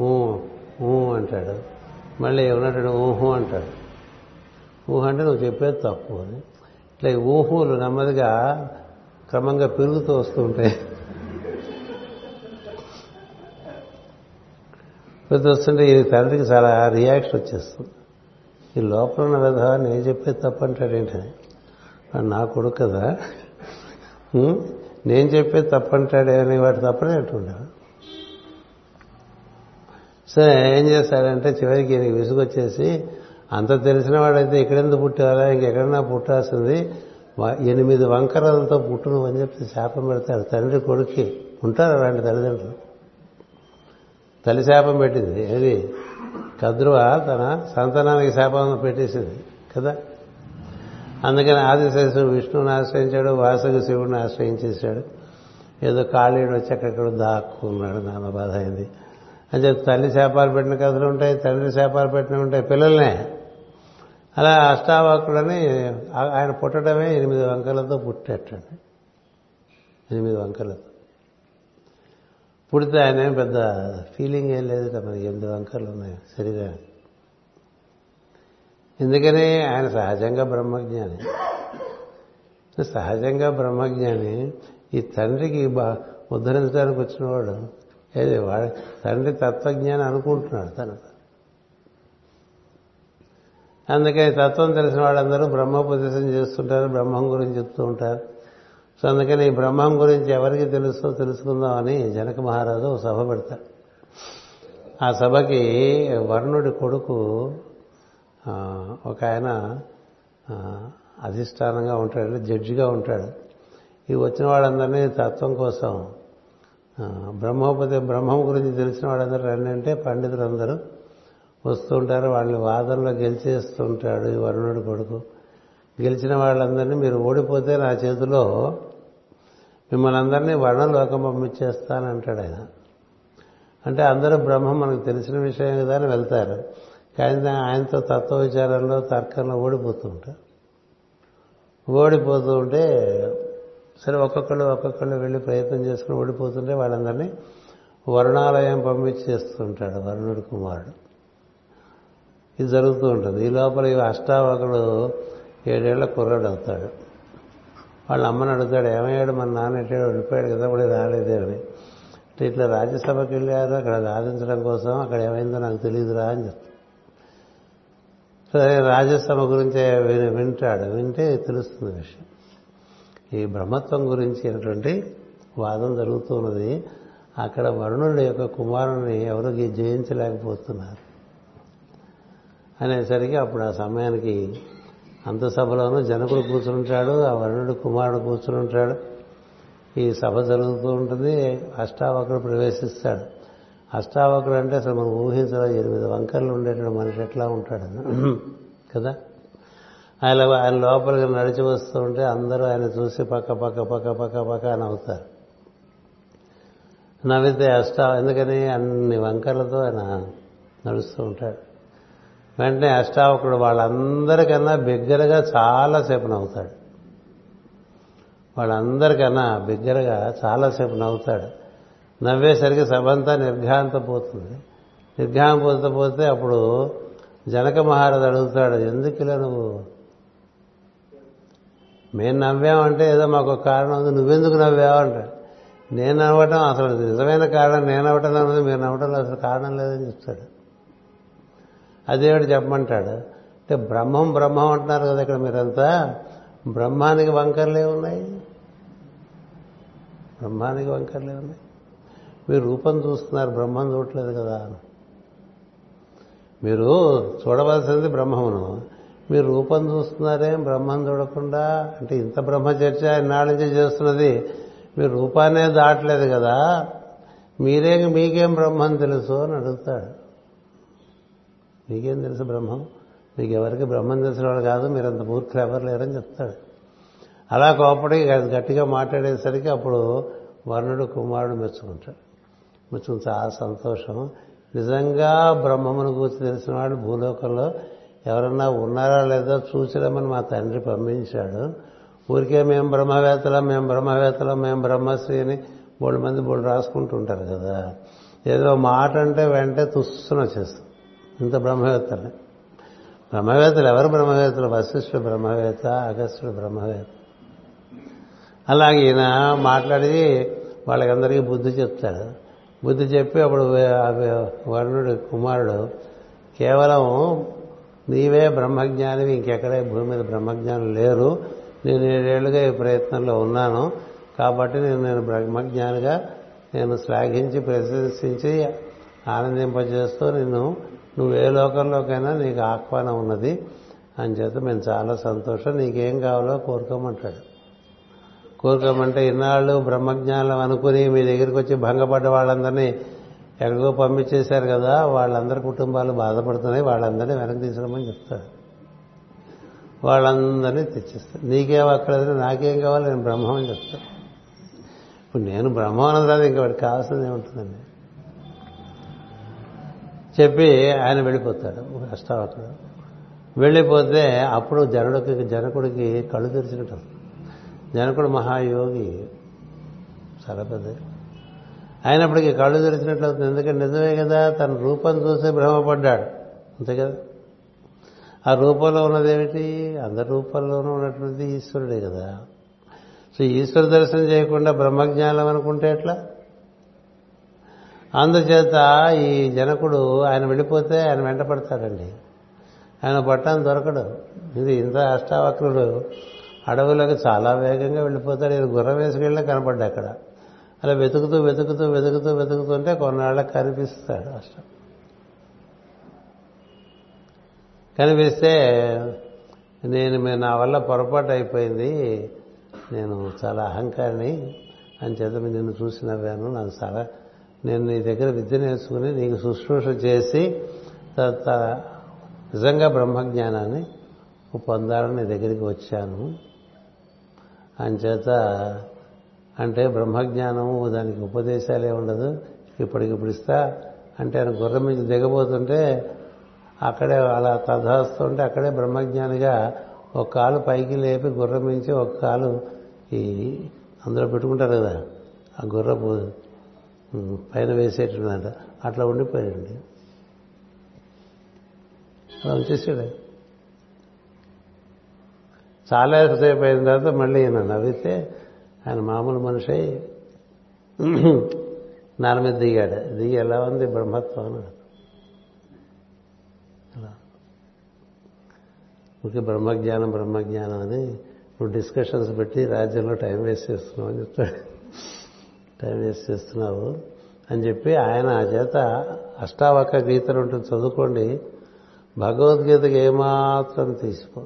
ఊ ఊ అంటాడు. మళ్ళీ ఏమన్నాడు ఊహు అంటాడు. ఊహ అంటే నువ్వు చెప్పేది తప్పు అని. ఇట్లా ఈ ఊహులు నెమ్మదిగా క్రమంగా పెరుగుతూ వస్తుంటాయి పెరుగుతూ వస్తుంటే ఈ తండ్రికి చాలా రియాక్షన్ వచ్చేస్తుంది. ఈ లోపల ఉన్న విధ నేను చెప్పేది తప్పు అంటాడు ఏంటని నా కొడుకు కదా. నేను చెప్పేది తప్పంటాడే అని వాడు తప్పనే అంటుండేవాడు. సో ఏం చేస్తాడంటే చివరికి ఈయనకి విసుగొచ్చేసి అంత తెలిసిన వాడైతే ఇక్కడెందుకు పుట్టారా? ఇంకెక్కడన్నా పుట్టాల్సింది? ఎనిమిది వంకరలతో పుట్టును అని చెప్పి శాపం పెడతాడు తండ్రి కొడుక్కి. ఉంటారు అలాంటి తల్లిదండ్రులు? తల్లి శాపం పెట్టింది. ఏది? కద్రువ? తన సంతానానికి శాపం పెట్టేసింది కదా. అందుకని ఆదిశేషుడు విష్ణువుని ఆశ్రయించాడు వాసుకు శివుడిని ఆశ్రయించేశాడు. ఏదో కాళీడు వచ్చి అక్కడక్కడ దాక్కున్నాడు నాన్న బాధ అయింది. అని తల్లి శాపాలు పెట్టిన కథలు ఉంటాయి తండ్రి శాపాలు పెట్టిన ఉంటాయి పిల్లల్నే. అలా అష్టావాకులని ఆయన పుట్టడమే ఎనిమిది వంకలతో పుట్టేటండి ఎనిమిది వంకలతో. పుడితే ఆయన ఏం పెద్ద ఫీలింగ్ ఏం లేదు మనకి ఎనిమిది వంకలు ఉన్నాయి సరిగా. ఎందుకని? ఆయన సహజంగా బ్రహ్మజ్ఞాని. సహజంగా బ్రహ్మజ్ఞాని ఈ తండ్రికి బా- ఉద్ధరించడానికి వచ్చినవాడు ఏది వాడు తండ్రి తత్వజ్ఞాని అనుకుంటున్నాడు తను. అందుకని తత్వం తెలిసిన వాళ్ళందరూ బ్రహ్మోపదేశం చేస్తుంటారు బ్రహ్మం గురించి చెప్తూ ఉంటారు. సో అందుకని ఈ బ్రహ్మం గురించి ఎవరికి తెలుసో తెలుసుకుందామని జనక మహారాజు ఒక సభ పెడతాడు ఆ సభకి వర్ణుడి కొడుకు ఒక ఆయన అధిష్టానంగా ఉంటాడు జడ్జిగా ఉంటాడు. ఈ వచ్చిన వాళ్ళందరినీ తత్వం కోసం బ్రహ్మోపతి బ్రహ్మం గురించి తెలిసిన వాళ్ళందరూ రండి అంటే పండితులందరూ వస్తుంటారు వాళ్ళని వాదనలో గెలిచేస్తుంటాడు ఈ వరుణుడు కొడుకు. గెలిచిన వాళ్ళందరినీ మీరు ఓడిపోతే నా చేతిలో మిమ్మల్ని అందరినీ వర్ణలోకం పంపించేస్తానంటాడు ఆయన. అంటే అందరూ బ్రహ్మం మనకు తెలిసిన విషయం కదా అని వెళ్తారు. కానీ ఆయనతో తత్వ విచారంలో తర్కంలో ఓడిపోతూ ఉంటారు. ఓడిపోతూ ఉంటే సరే ఒక్కొక్కళ్ళు ఒక్కొక్కళ్ళు వెళ్ళి ప్రయత్నం చేసుకుని ఓడిపోతుంటే వాళ్ళందరినీ వరుణాలయం పంపించేస్తుంటాడు వరుణుడి కుమారుడు. ఇది జరుగుతూ ఉంటుంది. ఈ లోపల ఈ అష్టావకుడు ఏడేళ్ళ కుర్రాడు అవుతాడు. వాళ్ళ అమ్మని అడుగుతాడు ఏమయ్యాడు మన నాన్న ఎట్టాడు వెళ్ళిపోయాడు కదా కూడా రాలేదే అని. అంటే ఇట్లా రాజ్యసభకి వెళ్ళారు అక్కడ సాధించడం కోసం అక్కడ ఏమైందో నాకు తెలియదురా అని చెప్తాడు. రాజ్యసభ గురించి వింటాడు. వింటే తెలుస్తుంది విషయం. ఈ బ్రహ్మత్వం గురించి అయినటువంటి వాదం జరుగుతున్నది. అక్కడ వరుణుడి యొక్క కుమారుని ఎవరు జయించలేకపోతున్నారు. అనేసరికి అప్పుడు ఆ సమయానికి అంత సభలోనూ జనకుడు కూర్చుంటాడు ఆ వరుణుడు కుమారుడు కూర్చుని ఉంటాడు ఈ సభ జరుగుతూ ఉంటుంది. అష్టావకుడు ప్రవేశిస్తాడు. అష్టావకుడు అంటే అసలు మనం ఊహించడం ఎనిమిది వంకర్లు ఉండేటువంటి మనిషి ఎట్లా ఉంటాడు? కదా? ఆయన ఆయన లోపలికి నడిచి వస్తూ ఉంటే అందరూ ఆయన చూసి పక్క పక్క పక్క పక్క పక్క అని అవుతారు. నవ్వితే అష్ట ఎందుకని అన్ని వంకర్లతో ఆయన నడుస్తూ ఉంటాడు. వెంటనే అష్టావకుడు వాళ్ళందరికన్నా బిగ్గరగా చాలాసేపు నవ్వుతాడు. వాళ్ళందరికన్నా బిగ్గరగా చాలాసేపు నవ్వుతాడు. నవ్వేసరికి సభంతా నిర్ఘాంతపోతుంది నిర్గామం పోతే పోతే అప్పుడు జనక మహారాజు అడుగుతాడు ఎందుకు ఇలా నువ్వు మేము నవ్వామంటే ఏదో మాకు ఒక కారణం ఉంది. నువ్వెందుకు నవ్వావు అంటాడు నేను నవ్వటం అసలు నిజమైన కారణం నేను అవ్వటం అన్నది మీరు నవ్వటంలో అసలు కారణం లేదని చెప్తాడు. అదేమిటి చెప్పమంటాడు? అంటే బ్రహ్మం బ్రహ్మం అంటున్నారు కదా ఇక్కడ మీరంతా. బ్రహ్మానికి వంకర్లే ఉన్నాయి. బ్రహ్మానికి వంకర్లే ఉన్నాయి. మీరు రూపం చూస్తున్నారు బ్రహ్మం చూడట్లేదు కదా. మీరు చూడవలసింది బ్రహ్మమును. మీరు రూపం చూస్తున్నారేం బ్రహ్మం చూడకుండా? అంటే ఇంత బ్రహ్మచర్చ ఇన్నాళ్ళ నుంచి చేస్తున్నది? మీరు రూపాన్నే దాటలేదు కదా. మీరే మీకేం బ్రహ్మం తెలుసు అని అడుగుతాడు. మీకేం తెలుసు బ్రహ్మం? మీకు ఎవరికి బ్రహ్మం తెలిసినవాడు కాదు మీరు అంత మూర్ఖులు ఎవరు లేరని చెప్తాడు. అలా కోపడి గట్టిగా మాట్లాడేసరికి అప్పుడు వర్ణుడు కుమారుడు మెచ్చుకుంటాడు. మెచ్చుకుని చాలా సంతోషం. నిజంగా బ్రహ్మమును గురించి తెలిసిన వాడు భూలోకంలో ఎవరన్నా ఉన్నారా లేదో చూసిరమ్మని మా తండ్రి పంపించాడు. ఊరికే మేము బ్రహ్మవేత్తలం మేము బ్రహ్మవేత్తలం మేము బ్రహ్మశ్రీ అని మూడు మంది మూడు రాసుకుంటుంటారు కదా. ఏదో మాట అంటే వెంటనే తుస్సున వచ్చేస్తుంది ఇంత బ్రహ్మవేత్తలే. బ్రహ్మవేత్తలు ఎవరు బ్రహ్మవేత్తలు? వశిష్ఠుడు బ్రహ్మవేత్త అగస్టుడు బ్రహ్మవేత్త. అలాగే ఈయన మాట్లాడి వాళ్ళకందరికీ బుద్ధి చెప్తాడు. బుద్ధి చెప్పి అప్పుడు వరుణుడు కుమారుడు కేవలం నీవే బ్రహ్మజ్ఞానివి ఇంకెక్కడే భూమి మీద బ్రహ్మజ్ఞానం లేరు. నేను ఏడేళ్ళుగా ఈ ప్రయత్నంలో ఉన్నాను. కాబట్టి నేను నేను బ్రహ్మజ్ఞానిగా నేను శ్లాఘించి ప్రశంసించి ఆనందింపజేస్తూ నిన్ను నువ్వు ఏ లోకంలోకైనా నీకు ఆహ్వానం ఉన్నది. అని చేత మేము చాలా సంతోషం. నీకేం కావాలో కోరుకోమంటాడు. కోరుకోమంటే ఇన్నాళ్ళు బ్రహ్మజ్ఞానం అనుకుని మీ దగ్గరికి వచ్చి భంగపడ్డ వాళ్ళందరినీ ఎక్కడికో పంపించేశారు కదా వాళ్ళందరి కుటుంబాలు బాధపడుతున్నాయి వాళ్ళందరినీ వెనక్కి తీసుకురమ్మని చెప్తాడు వాళ్ళందరినీ తెచ్చిస్తాడు నీకేం అక్కడదని నాకేం కావాలి నేను బ్రహ్మం అని చెప్తాను ఇప్పుడు నేను బ్రహ్మం తర్వాత ఇంకా వాడికి కావాల్సింది ఏముంటుందండి? చెప్పి ఆయన వెళ్ళిపోతాడు అష్టావకుడు వెళ్ళిపోతే అప్పుడు జనుడికి జనకుడికి కళ్ళు తెరిచినట్టు జనకుడు మహాయోగి చాలా పెద్ద అయినప్పటికీ కళ్ళు తెరిచినట్లు అవుతుంది. ఎందుకంటే నిజమే కదా తన రూపం చూసే భ్రమపడ్డాడు. అంతే కదా? ఆ రూపంలో ఉన్నదేమిటి? అందరి రూపంలోనూ ఉన్నటువంటి ఈశ్వరుడే కదా. సో ఈశ్వర దర్శనం చేయకుండా బ్రహ్మజ్ఞానం అనుకుంటే ఎట్లా? అందుచేత ఈ జనకుడు ఆయన వెళ్ళిపోతే ఆయన వెంట పడతాడండి. ఆయన పట్టాన్ని దొరకడు. ఇది ఇంత అష్టావక్రుడు అడవులకు చాలా వేగంగా వెళ్ళిపోతాడు. ఈయన గుర్రం వేసుకెళ్ళినా కనపడ్డా అక్కడ. అలా వెతుకుతూ వెతుకుతూ వెతుకుతూ వెతుకుతుంటే కొన్నాళ్ళకి కనిపిస్తాడు అష్టం. కనిపిస్తే నేను నా వల్ల పొరపాటు అయిపోయింది. నేను చాలా అహంకారిని. అని చేత నిన్ను చూసి నవ్వాను. నాకు చాలా నేను నీ దగ్గర విద్య నేర్చుకుని నీకు శుశ్రూష చేసి తర్వాత నిజంగా బ్రహ్మజ్ఞానాన్ని పొందాలని నీ దగ్గరికి వచ్చాను. అంచేత అంటే బ్రహ్మజ్ఞానము దానికి ఉపదేశాలే ఉండదు. ఇప్పటికిప్పుడు ఇస్తా అంటే ఆయన గుర్రం మీద దిగబోతుంటే అక్కడే అలా తధాస్తుంటే అక్కడే బ్రహ్మజ్ఞానిగా ఒక కాలు పైకి లేపి గుర్రం మించి ఒక కాలు ఈ అందులో పెట్టుకుంటారు కదా ఆ గుర్రపు పైన వేసేటంట అట్లా ఉండిపోయాడండి. అలా వచ్చేసాడు. చాలా సేపు అయిన తర్వాత మళ్ళీ ఈయన నవ్వితే ఆయన మామూలు మనిషి. నాన్న మీద దిగాడు. దిగి ఎలా ఉంది బ్రహ్మత్వం అన్నాడు అలా. బ్రహ్మజ్ఞానం బ్రహ్మజ్ఞానం అని నువ్వు డిస్కషన్స్ పెట్టి రాజ్యంలో టైం వేస్ట్ చేస్తున్నావు అని చెప్తాడు. టైం వేస్ట్ చేస్తున్నావు అని చెప్పి ఆయన ఆ చేత అష్టావక గీతలు ఉంటుంది చదువుకోండి. భగవద్గీతకి ఏమాత్రం తీసుకో.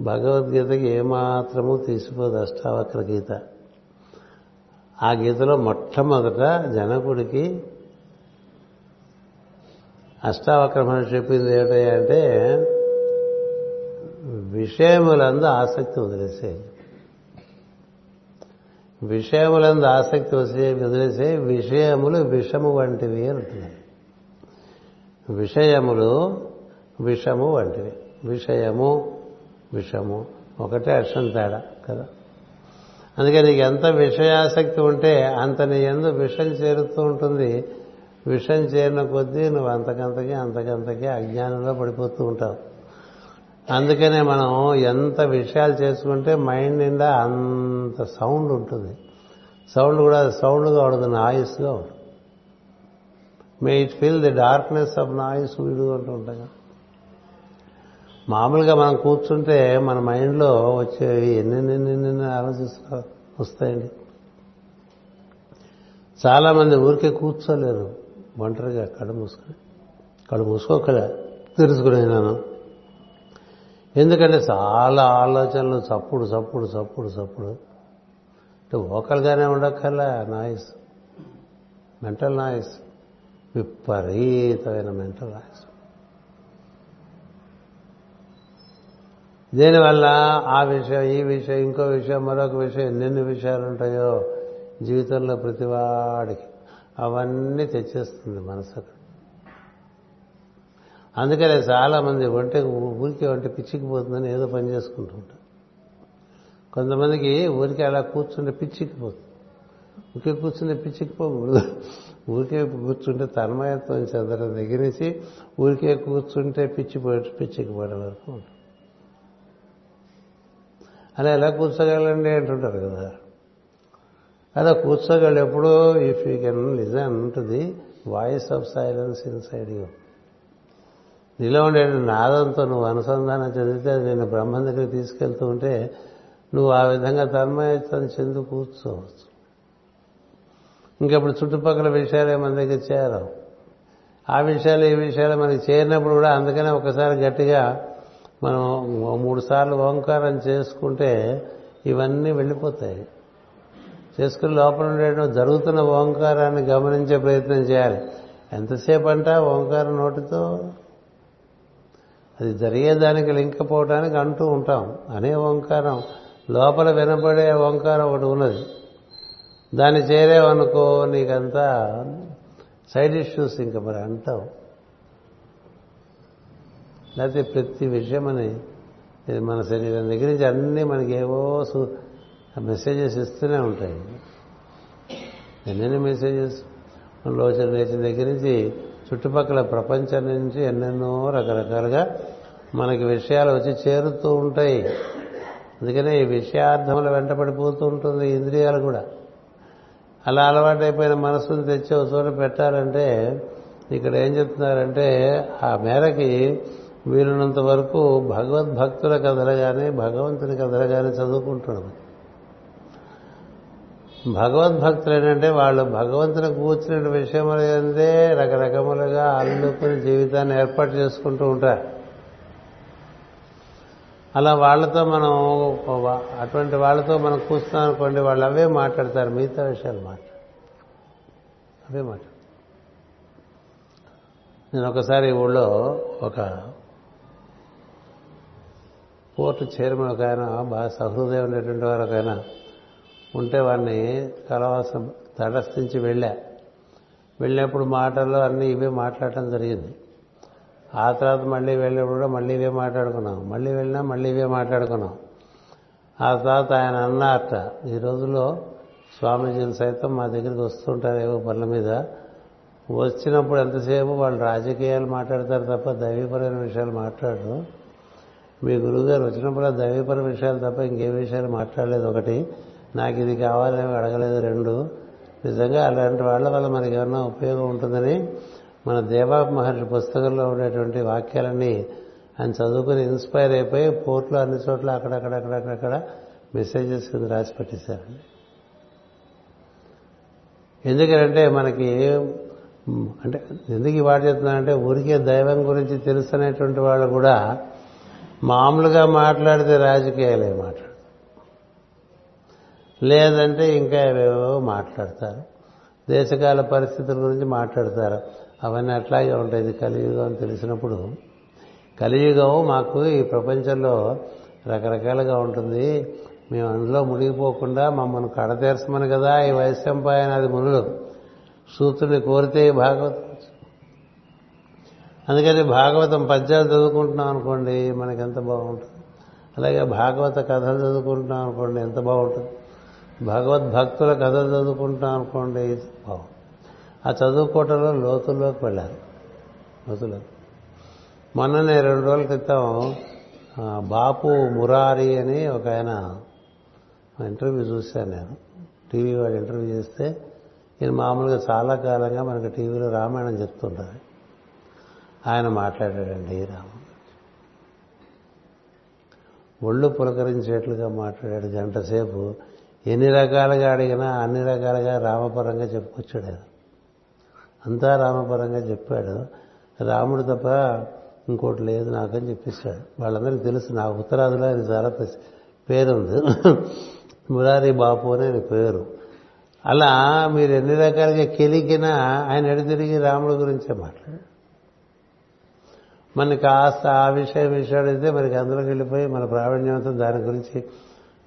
భగవద్గీతకి ఏమాత్రము తీసిపోదు అష్టావక్ర గీత. ఆ గీతలో మొట్టమొదట జనకుడికి అష్టావక్ర మహర్షి చెప్పింది ఏమిటంటే విషయములందు ఆసక్తి వదిలేసే విషయములందు ఆసక్తి వసే వదిలేసే విషయములు విషము వంటివి అంటున్నాయి విషయములు విషము వంటివి. విషయము విషము ఒకటే అక్షరం తేడా కదా? అందుకే నీకు ఎంత విషయాసక్తి ఉంటే అంత నీ ఎందు విషం చేరుతూ ఉంటుంది. విషం చేరిన కొద్దీ నువ్వు అంతకంతకి అంతకంతకి అజ్ఞానంలో పడిపోతూ ఉంటావు. అందుకనే మనం ఎంత విషయాలు చేసుకుంటే మైండ్ నిండా అంత సౌండ్ ఉంటుంది. సౌండ్ కూడా సౌండ్గా ఉండదు నాయిస్గా ఉంటుంది. May it feel the darkness of noise వీడు అంటూ ఉంటాం కదా. మామూలుగా మనం కూర్చుంటే మన మైండ్లో వచ్చేవి ఎన్నెన్నెన్నెన్న ఆలోచిస్తా వస్తాయండి. చాలామంది ఊరికే కూర్చోలేరు. ఒంటరిగా కళ్ళు మూసుకొని. కళ్ళు మూసుకోకలే. తెలుసుకునేనాను ఎందుకంటే చాలా ఆలోచనలు చప్పుడు చప్పుడు చప్పుడు చప్పుడు. అంటే ఓకల్గానే ఉండక్కర్లే నాయిస్. Mental noise. విపరీతమైన మెంటల్ నాయిస్. దీనివల్ల ఆ విషయం ఈ విషయం ఇంకో విషయం మరొక విషయం ఎన్నెన్ని విషయాలు ఉంటాయో జీవితంలో ప్రతివాడికి అవన్నీ తెచ్చేస్తుంది మనసు అందుకనే చాలామంది ఒంటి ఊరికి ఒంటి పిచ్చికిపోతుందని ఏదో పని చేసుకుంటూ ఉంటారు. కొంతమందికి ఊరికి అలా కూర్చుంటే పిచ్చికిపోతుంది. ఊరికే కూర్చుంటే పిచ్చికిపోకూడదు. ఊరికే కూర్చుంటే తన్మయత్వం చెందడం దగ్గర నుంచి ఊరికే కూర్చుంటే పిచ్చిపోయి పిచ్చికిపోవడం వరకు ఉంటుంది. అలా ఎలా కూర్చోగలండి అంటుంటారు కదా. అలా కూర్చోగలడు ఎప్పుడూ ఇఫ్ యూ కెన్ లిజన్ ఉంటుంది voice of silence inside you నీలో ఉండే నాదంతో నువ్వు అనుసంధానం చెందితే నేను బ్రహ్మం దగ్గరికి తీసుకెళ్తూ ఉంటే నువ్వు ఆ విధంగా తన్మయత్వం చెందు కూర్చోవచ్చు. ఇంకప్పుడు చుట్టుపక్కల విషయాలే మన దగ్గర చేరవు. ఆ విషయాలు ఈ విషయాలు మనకి చేరినప్పుడు కూడా అందుకనే ఒకసారి గట్టిగా మనం మూడు సార్లు ఓంకారం చేసుకుంటే ఇవన్నీ వెళ్ళిపోతాయి. చేసుకుని లోపల ఉండే జరుగుతున్న ఓంకారాన్ని గమనించే ప్రయత్నం చేయాలి. ఎంతసేపు అంట ఓంకారం నోటితో? అది జరిగేదానికి లింక్ పోవడానికి అంటూ ఉంటాం. అనే ఓంకారం లోపల వినపడే ఓంకారం ఒకటి ఉన్నది. దాన్ని చేరేవనుకో నీకంతా సైడ్ ఇష్యూస్ ఇంకా మరి అంటావు. లేకపోతే ప్రతి విషయం అని ఇది మన శరీరం దగ్గర నుంచి అన్నీ మనకి ఏవో మెసేజెస్ ఇస్తూనే ఉంటాయి. ఎన్నెన్ని మెసేజెస్ లోచన లేచిన దగ్గర నుంచి చుట్టుపక్కల ప్రపంచం నుంచి ఎన్నెన్నో రకరకాలుగా మనకి విషయాలు వచ్చి చేరుతూ ఉంటాయి. అందుకనే ఈ విషయార్థముల వెంటపడిపోతూ ఉంటుంది ఇంద్రియాలు కూడా. అలా అలవాటైపోయిన మనసును తెచ్చి ఒక చోట పెట్టాలంటే ఇక్కడ ఏం చెప్తున్నారంటే ఆ మేరకి వీలున్నంత వరకు భగవద్భక్తుల కథలు కానీ భగవంతుని కథలు కానీ చదువుకుంటున్నాం భగవద్భక్తులు ఏంటంటే వాళ్ళు భగవంతుని కూర్చున్న విషయములు ఏంటంటే రకరకములుగా అల్లుకుని జీవితాన్ని ఏర్పాటు చేసుకుంటూ ఉంటారు. అలా వాళ్ళతో మనం అటువంటి వాళ్ళతో మనం కూర్చున్నాం అనుకోండి వాళ్ళు అవే మాట్లాడతారు మిగతా విషయాలు మాట్లాడు అవే మాట్లాడు నేను ఒకసారి ఊళ్ళో ఒక కోర్టు చైర్మన్ ఒక ఆయన బాగా సహృదయం ఉండేటువంటి వారు ఒక ఆయన ఉంటే వాడిని కలవాసం తటస్థించి వెళ్ళా. వెళ్ళినప్పుడు మాటల్లో అన్నీ ఇవే మాట్లాడటం జరిగింది. ఆ తర్వాత మళ్ళీ వెళ్ళినప్పుడు కూడా మళ్ళీ ఇవే మాట్లాడుకున్నాం. మళ్ళీ వెళ్ళినా మళ్ళీ ఇవే మాట్లాడుకున్నాం. ఆ తర్వాత ఆయన అన్నారట ఈ రోజుల్లో స్వామీజీలు సైతం మా దగ్గరికి వస్తుంటారు ఏవో పనుల మీద. వచ్చినప్పుడు ఎంతసేపు వాళ్ళు రాజకీయాలు మాట్లాడతారు తప్ప దైవీపరమైన విషయాలు మాట్లాడరు. మీ గురువుగారు వచ్చినప్పుడు దైవపర దైవీపర విషయాలు తప్ప ఇంకే విషయాలు మాట్లాడలేదు. ఒకటి నాకు ఇది కావాలని అడగలేదు. రెండు నిజంగా అలాంటి వాళ్ళ వల్ల మనకి ఏమన్నా ఉపయోగం ఉంటుందని మన దేవా మహర్షి పుస్తకంలో ఉండేటువంటి వాక్యాలన్నీ ఆయన చదువుకుని ఇన్స్పైర్ అయిపోయి పోర్ట్లో అన్ని చోట్ల అక్కడక్కడక్కడక్కడ మెసేజెస్ కింద రాసి పెట్టేశారండి ఎందుకంటే మనకి అంటే ఎందుకు ఈ వాడు చెప్తున్నానంటే ఊరికే దైవం గురించి తెలుసునేటువంటి వాళ్ళు కూడా మామూలుగా మాట్లాడితే రాజకీయాలే మాట్లాడు. లేదంటే ఇంకా ఏవేవో మాట్లాడతారు. దేశకాల పరిస్థితుల గురించి మాట్లాడతారు. అవన్నీ అట్లాగే ఉంటాయి. ఇది కలియుగం అని తెలిసినప్పుడు కలియుగం మాకు ఈ ప్రపంచంలో రకరకాలుగా ఉంటుంది. మేము అందులో మునిగిపోకుండా మమ్మల్ని కడతీర్చమని కదా ఈ వైశంపాయనాది మునులు. సూత్రుని కోరితే భాగవతం. అందుకని భాగవతం పద్యాలు చదువుకుంటున్నాం అనుకోండి మనకి ఎంత బాగుంటుంది. అలాగే భాగవత కథలు చదువుకుంటున్నాం అనుకోండి ఎంత బాగుంటుంది. భగవద్భక్తుల కథలు చదువుకుంటున్నాం అనుకోండి బాగుంటుంది. ఆ చదువుకోవటంలో లోతుల్లోకి వెళ్ళారు లోతులో మొన్ననే రెండు రోజుల క్రితం బాపు మురారి అని ఒక ఆయన ఇంటర్వ్యూ చూశాను నేను. టీవీ వాడు ఇంటర్వ్యూ చేస్తే ఈయన మామూలుగా చాలా కాలంగా మనకి టీవీలో రామాయణం చెప్తుంటారు. ఆయన మాట్లాడాడండి రాముడు ఒళ్ళు పులకరించేట్లుగా మాట్లాడాడు గంట సేపు ఎన్ని రకాలుగా అడిగినా అన్ని రకాలుగా రామపరంగా చెప్పుకొచ్చాడు ఆయన. అంతా రామపరంగా చెప్పాడు. రాముడు తప్ప ఇంకోటి లేదు నాకని చెప్పేశాడు. వాళ్ళందరికీ తెలుసు నా ఉత్తరాదిలో ఆయన చాలా పేరు పేరుంది. మురారి బాపు అని ఆయన పేరు. అలా మీరు ఎన్ని రకాలుగా కెలికినా ఆయన ఎడతిరిగి రాముడి గురించే మాట్లాడు మనకి కాస్త ఆ విషయం విషయాడితే మనకి అందులోకి వెళ్ళిపోయి మన ప్రావీణ్యంతో దాని గురించి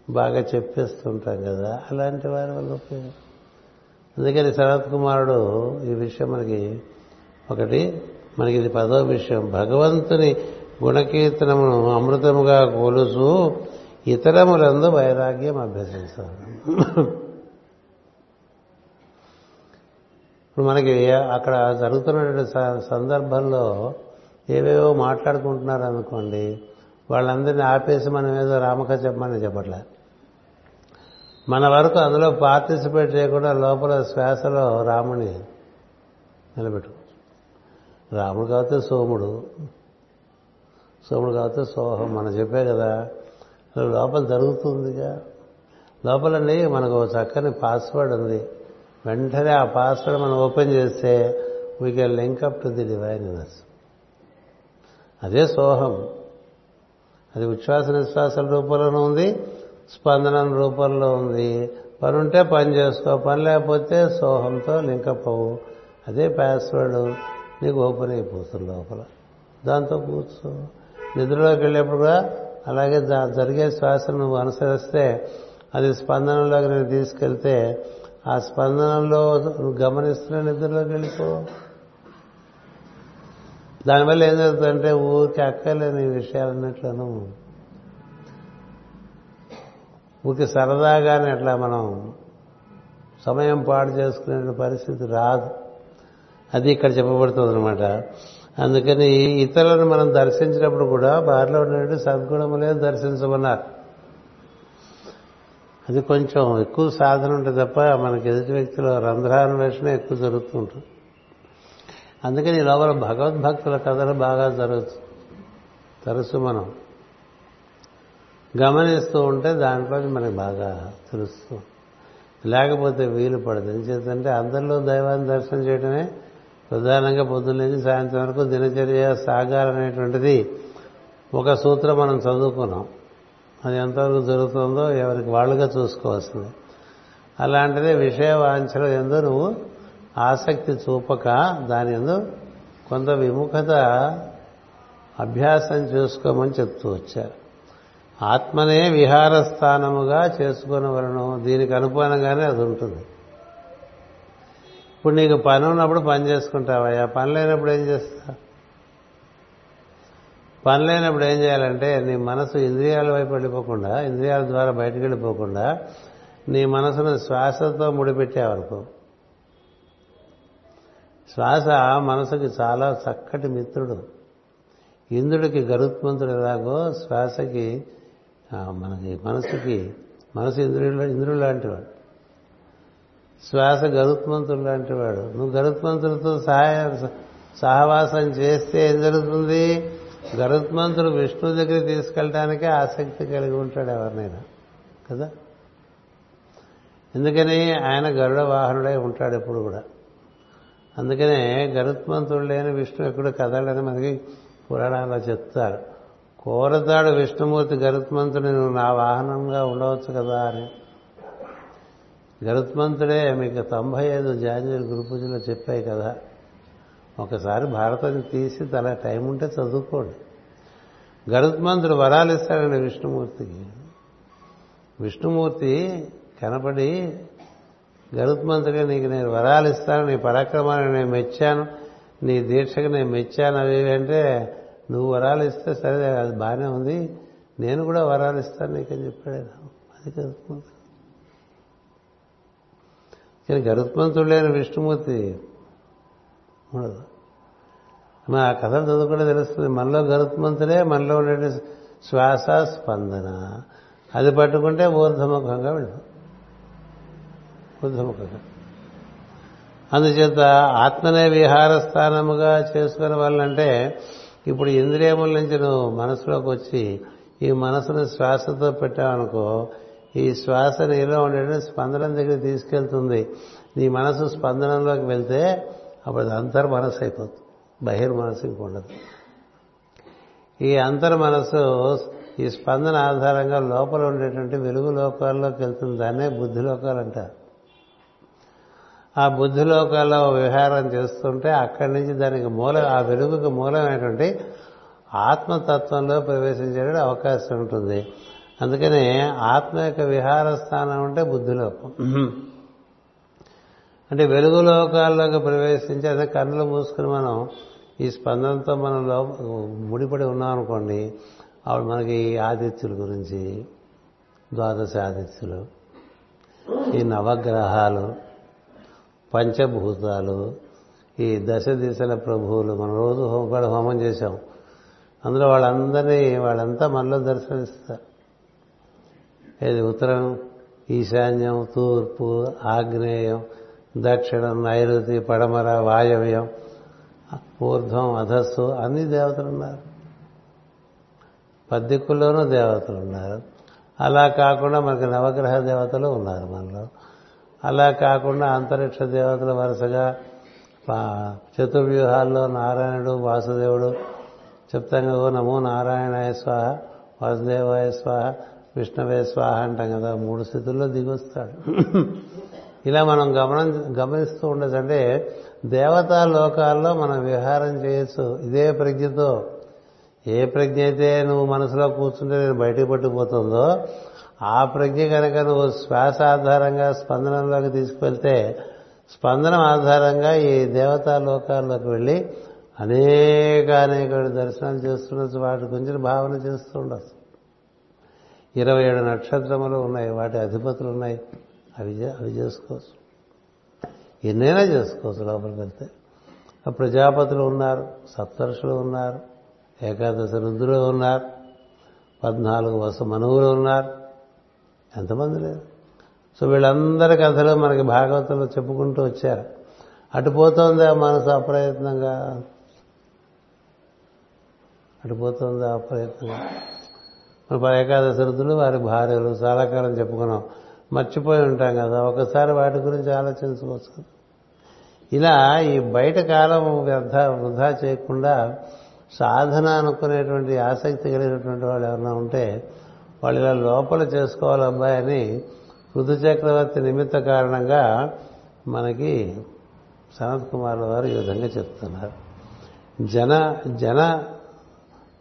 బాగా చెప్పేస్తుంటాం కదా. అలాంటి వారి వల్ల ఉపయోగం. అందుకని శరత్ కుమారుడు ఈ విషయం మనకి ఒకటి మనకి ఇది పదో విషయం. భగవంతుని గుణకీర్తనమును అమృతముగా కొలుసు ఇతరములందు వైరాగ్యం అభ్యసించాలి. ఇప్పుడు మనకి అక్కడ జరుగుతున్నటువంటి స- సందర్భంలో ఏవేవో మాట్లాడుకుంటున్నారు అనుకోండి వాళ్ళందరినీ ఆపేసి మనం ఏదో రామక చెప్పమని చెప్పట్లే. మన వరకు అందులో పార్టిసిపేట్ చేయకుండా లోపల శ్వాసలో రాముని నిలబెట్టు రాముడు కాకపోతే సోముడు సోముడు కాకపోతే సోహం మనం చెప్పే కదా. లోపల జరుగుతుందిగా. లోపలండి మనకు చక్కని పాస్వర్డ్ ఉంది. వెంటనే ఆ పాస్వర్డ్ మనం ఓపెన్ చేస్తే we can link up to the divine universe అదే సోహం. అది ఉచ్ఛ్వాస నిశ్వాసాల రూపంలోనూ ఉంది స్పందన రూపంలో ఉంది. పని ఉంటే పని చేసుకో పని లేకపోతే సోహంతో లింకపోవు. అదే పాస్వర్డ్ నీకు ఓపెన్ అయిపోతుంది లోపల. దాంతో కూర్చో. నిద్రలోకి వెళ్ళేప్పుడు కూడా అలాగే దా- జరిగే శ్వాసను నువ్వు అనుసరిస్తే అది స్పందనలోకి నేను తీసుకెళ్తే ఆ స్పందనలో నువ్వు గమనిస్తున్న నిద్రలోకి వెళ్ళిపో. దానివల్ల ఏం జరుగుతుందంటే ఊరికి అక్కర్లేని విషయాలన్నిట్లోనూ ఊరికి సరదాగానే అట్లా మనం సమయం పాడు చేసుకునే పరిస్థితి రాదు. అది ఇక్కడ చెప్పబడుతుంది అనమాట అందుకని ఇతరులను మనం దర్శించినప్పుడు కూడా వారిలో ఉన్నటువంటి సద్గుణములే దర్శించమన్నారు. అది కొంచెం ఎక్కువ సాధన ఉంటుంది తప్ప మనకి ఎదుటి వ్యక్తిలో రంధ్రాన్వేషణ ఎక్కువ జరుగుతూ ఉంటుంది. అందుకని లోపల భగవద్భక్తుల కథలు బాగా జరుగుతుంది తరచు మనం గమనిస్తూ ఉంటే దానిపై మనకి బాగా తెలుస్తుంది లేకపోతే వీలు పడదు. ఎందుచేతంటే అందరిలో దైవాన్ని దర్శనం చేయడమే ప్రధానంగా పొద్దున్న నుంచి సాయంత్రం వరకు దినచర్య సాగాలనేటువంటిది ఒక సూత్రం మనం చదువుకున్నాం. అది ఎంతవరకు జరుగుతుందో ఎవరికి వాళ్ళుగా చూసుకోవాల్సింది. అలాంటిదే విషయ వాంఛలు ఎందు నువ్వు ఆసక్తి చూపక దాని ఎందు కొంత విముఖత అభ్యాసం చేసుకోమని చెప్తూ వచ్చారు. ఆత్మనే విహారస్థానముగా చేసుకునవలను. దీనికి అనుగుణంగానే అది ఉంటుంది. ఇప్పుడు నీకు పని ఉన్నప్పుడు పని చేసుకుంటావయ్యా. పని లేనప్పుడు ఏం చేస్తా పని లేనప్పుడు ఏం చేయాలంటే నీ మనసు ఇంద్రియాల వైపు వెళ్ళిపోకుండా ఇంద్రియాల ద్వారా బయటకు వెళ్ళిపోకుండా నీ మనసును శ్వాసతో ముడిపెట్టావనుకో. శ్వాస మనసుకి చాలా చక్కటి మిత్రుడు. ఇంద్రుడికి గరుత్మంతుడు ఎలాగో శ్వాసకి మనకి మనసుకి మనసు ఇంద్రుడు ఇంద్రుడు లాంటివాడు. శ్వాస గరుత్మంతుడు లాంటివాడు. నువ్వు గరుత్మంతుడితో సహాయ సహవాసం చేస్తే ఏం జరుగుతుంది? గరుత్మంతుడు విష్ణు దగ్గర తీసుకెళ్ళటానికే ఆసక్తి కలిగి ఉంటాడు ఎవరినైనా. కదా? ఎందుకని? ఆయన గరుడ వాహనుడై ఉంటాడు ఎప్పుడు కూడా. అందుకనే గరుత్మంతుడు లేని విష్ణు ఎక్కడ కదలని మనకి పురాణాల్లో చెప్తారు. కోరతాడు విష్ణుమూర్తి గరుత్మంతుడు నువ్వు నా వాహనంగా ఉండవచ్చు కదా అని. గరుత్మంతుడే మీకు తొంభై ఐదు జాంజీలు గురు పూజలో చెప్పాయి కదా. ఒకసారి భారతం తీసి తల టైం ఉంటే చదువుకోండి. గరుత్మంతుడు వరాలు ఇస్తాడండి విష్ణుమూర్తికి. విష్ణుమూర్తి కనపడి గరుత్మంతుడిగా నీకు నేను వరాలు ఇస్తాను నీ పరాక్రమాన్ని నేను మెచ్చాను నీ దీక్షకు నేను మెచ్చాను అవి అంటే నువ్వు వరాలు ఇస్తే సరే అది బాగానే ఉంది. నేను కూడా వరాలు ఇస్తాను నీకని చెప్పాడు అది గరుత్మంతుడు. కానీ గరుత్మంతుడు లేని విష్ణుమూర్తి ఉండదు. మన ఆ కథలు చదువుకుంటే తెలుస్తుంది మనలో గరుత్మంతుడే మనలో ఉండే శ్వాస స్పందన అది పట్టుకుంటే ఊర్ధముఖంగా వెళ్తాం అందుచేత ఆత్మనే విహార స్థానముగా చేసుకునే వాళ్ళంటే ఇప్పుడు ఇంద్రియముల నుంచి నువ్వు మనసులోకి వచ్చి ఈ మనసును శ్వాసతో పెట్టావనుకో ఈ శ్వాస నీలో ఉండే స్పందనం దగ్గర తీసుకెళ్తుంది. నీ మనసు స్పందనంలోకి వెళ్తే అప్పుడు అది అంతర్ మనసు అయిపోతుంది. బహిర్ మనసు ఇంకొండదు ఈ అంతర్ మనసు ఈ స్పందన ఆధారంగా లోపల ఉండేటువంటి వెలుగు లోకాల్లోకి వెళ్తుంది. దాన్నే బుద్ధి లోకాలు అంటారు. ఆ బుద్ధి లోకాల్లో విహారం చేస్తుంటే అక్కడి నుంచి దానికి మూల ఆ వెలుగుకి మూలమైనటువంటి ఆత్మతత్వంలో ప్రవేశించే అవకాశం ఉంటుంది. అందుకనే ఆత్మ యొక్క విహార స్థానం అంటే బుద్ధిలోకం. అంటే వెలుగు లోకాల్లోకి ప్రవేశించి అదే కన్నులు మూసుకుని మనం ఈ స్పందనతో మనం లో ముడిపడి ఉన్నాం అనుకోండి అప్పుడు మనకి ఈ ఆదిత్యుల గురించి ద్వాదశ ఆదిత్యులు ఈ నవగ్రహాలు పంచభూతాలు ఈ దశ దిశల ప్రభువులు. మనం రోజు హోమకాడ హోమం చేశాం. అందులో వాళ్ళందరినీ వాళ్ళంతా మనలో దర్శనమిస్తారు. ఇది ఉత్తరం? ఈశాన్యం తూర్పు ఆగ్నేయం దక్షిణం నైరుతి పడమర వాయవ్యం ఊర్ధ్వం అధస్సు అన్ని దేవతలు ఉన్నారు పద్దిక్కుల్లోనూ దేవతలు ఉన్నారు అలా కాకుండా మనకి నవగ్రహ దేవతలు ఉన్నారు మనలో. అలా కాకుండా అంతరిక్ష దేవతలు వరుసగా చతుర్వ్యూహాల్లో నారాయణుడు వాసుదేవుడు చెప్తాం కదా నమో నారాయణాయ స్వాహ వాసుదేవాయ స్వాహ విష్ణవే స్వాహ అంటాం కదా మూడు స్థితుల్లో దిగొస్తాడు. ఇలా మనం గమనం గమనిస్తూ ఉండొచ్చు అంటే దేవతా లోకాల్లో మనం విహారం చేయొచ్చు. ఇదే ప్రజ్ఞతో. ఏ ప్రజ్ఞ అయితే నువ్వు మనసులో కూర్చుంటే నేను బయటకు పట్టుకుపోతుందో ఆ ప్రజ్ఞ కనుక నువ్వు శ్వాస ఆధారంగా స్పందనంలోకి తీసుకువెళ్తే స్పందనం ఆధారంగా ఈ దేవతా లోకాల్లోకి వెళ్ళి అనేక అనేక దర్శనాలు చేస్తుండొచ్చు వాటి గురించి భావన చేస్తూ ఉండొచ్చు. ఇరవై ఏడు నక్షత్రములు ఉన్నాయి వాటి అధిపతులు ఉన్నాయి. అవి అవి చేసుకోవచ్చు. ఎన్నైనా చేసుకోవచ్చు లోపలికి వెళ్తే. ప్రజాపతులు ఉన్నారు సప్తర్షులు ఉన్నారు ఏకాదశి రుద్రులు ఉన్నారు పద్నాలుగు వస మనువులు ఉన్నారు. ఎంతమంది లేరు? సో వీళ్ళందరి కథలు మనకి భాగవతంలో చెప్పుకుంటూ వచ్చారు. అటు పోతుందా మనసు అప్రయత్నంగా. అటు పోతుందా అప్రయత్నంగా. మన ఏకాదశి రుద్రులు వారి భార్యలు చాలా కాలం చెప్పుకున్నాం. మర్చిపోయి ఉంటాం కదా. ఒకసారి వాటి గురించి ఆలోచించుకోవచ్చు ఇలా ఈ బయట కాలం వ్యర్థ వృధా చేయకుండా సాధన అనుకునేటువంటి ఆసక్తి కలిగినటువంటి వాళ్ళు ఎవరైనా ఉంటే వాళ్ళు ఇలా లోపల చేసుకోవాలి అబ్బాయి అని ఋతు చక్రవర్తి నిమిత్త కారణంగా మనకి సనత్ కుమార్ వారు ఈ విధంగా చెప్తున్నారు. జన జన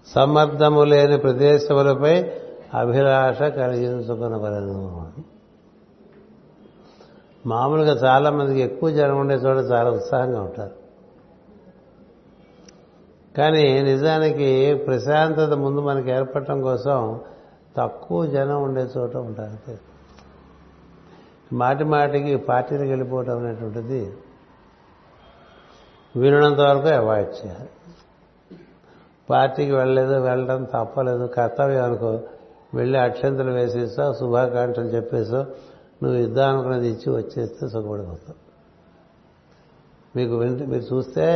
సమర్థము లేని ప్రదేశములపై అభిలాష కలిగించుకునవలను. మామూలుగా చాలా మందికి ఎక్కువ జనం ఉండే చోట చాలా ఉత్సాహంగా ఉంటారు. కానీ నిజానికి ప్రశాంతత ముందు మనకి ఏర్పడటం కోసం తక్కువ జనం ఉండే చోట ఉంటారు మాటి మాటికి పార్టీలకు వెళ్ళిపోవటం అనేటువంటిది వినడంత వరకు అవాయిడ్ చేయాలి. పార్టీకి వెళ్ళలేదు వెళ్ళడం తప్పలేదు కర్తవ్యం అనుకో వెళ్ళి అక్షంతలు వేసేస్తావు శుభాకాంక్షలు చెప్పేసావు నువ్వు ఇద్దాం అనుకున్నది ఇచ్చి వచ్చేస్తే సుఖపడిపోతావు. మీకు వింటే మీరు చూస్తే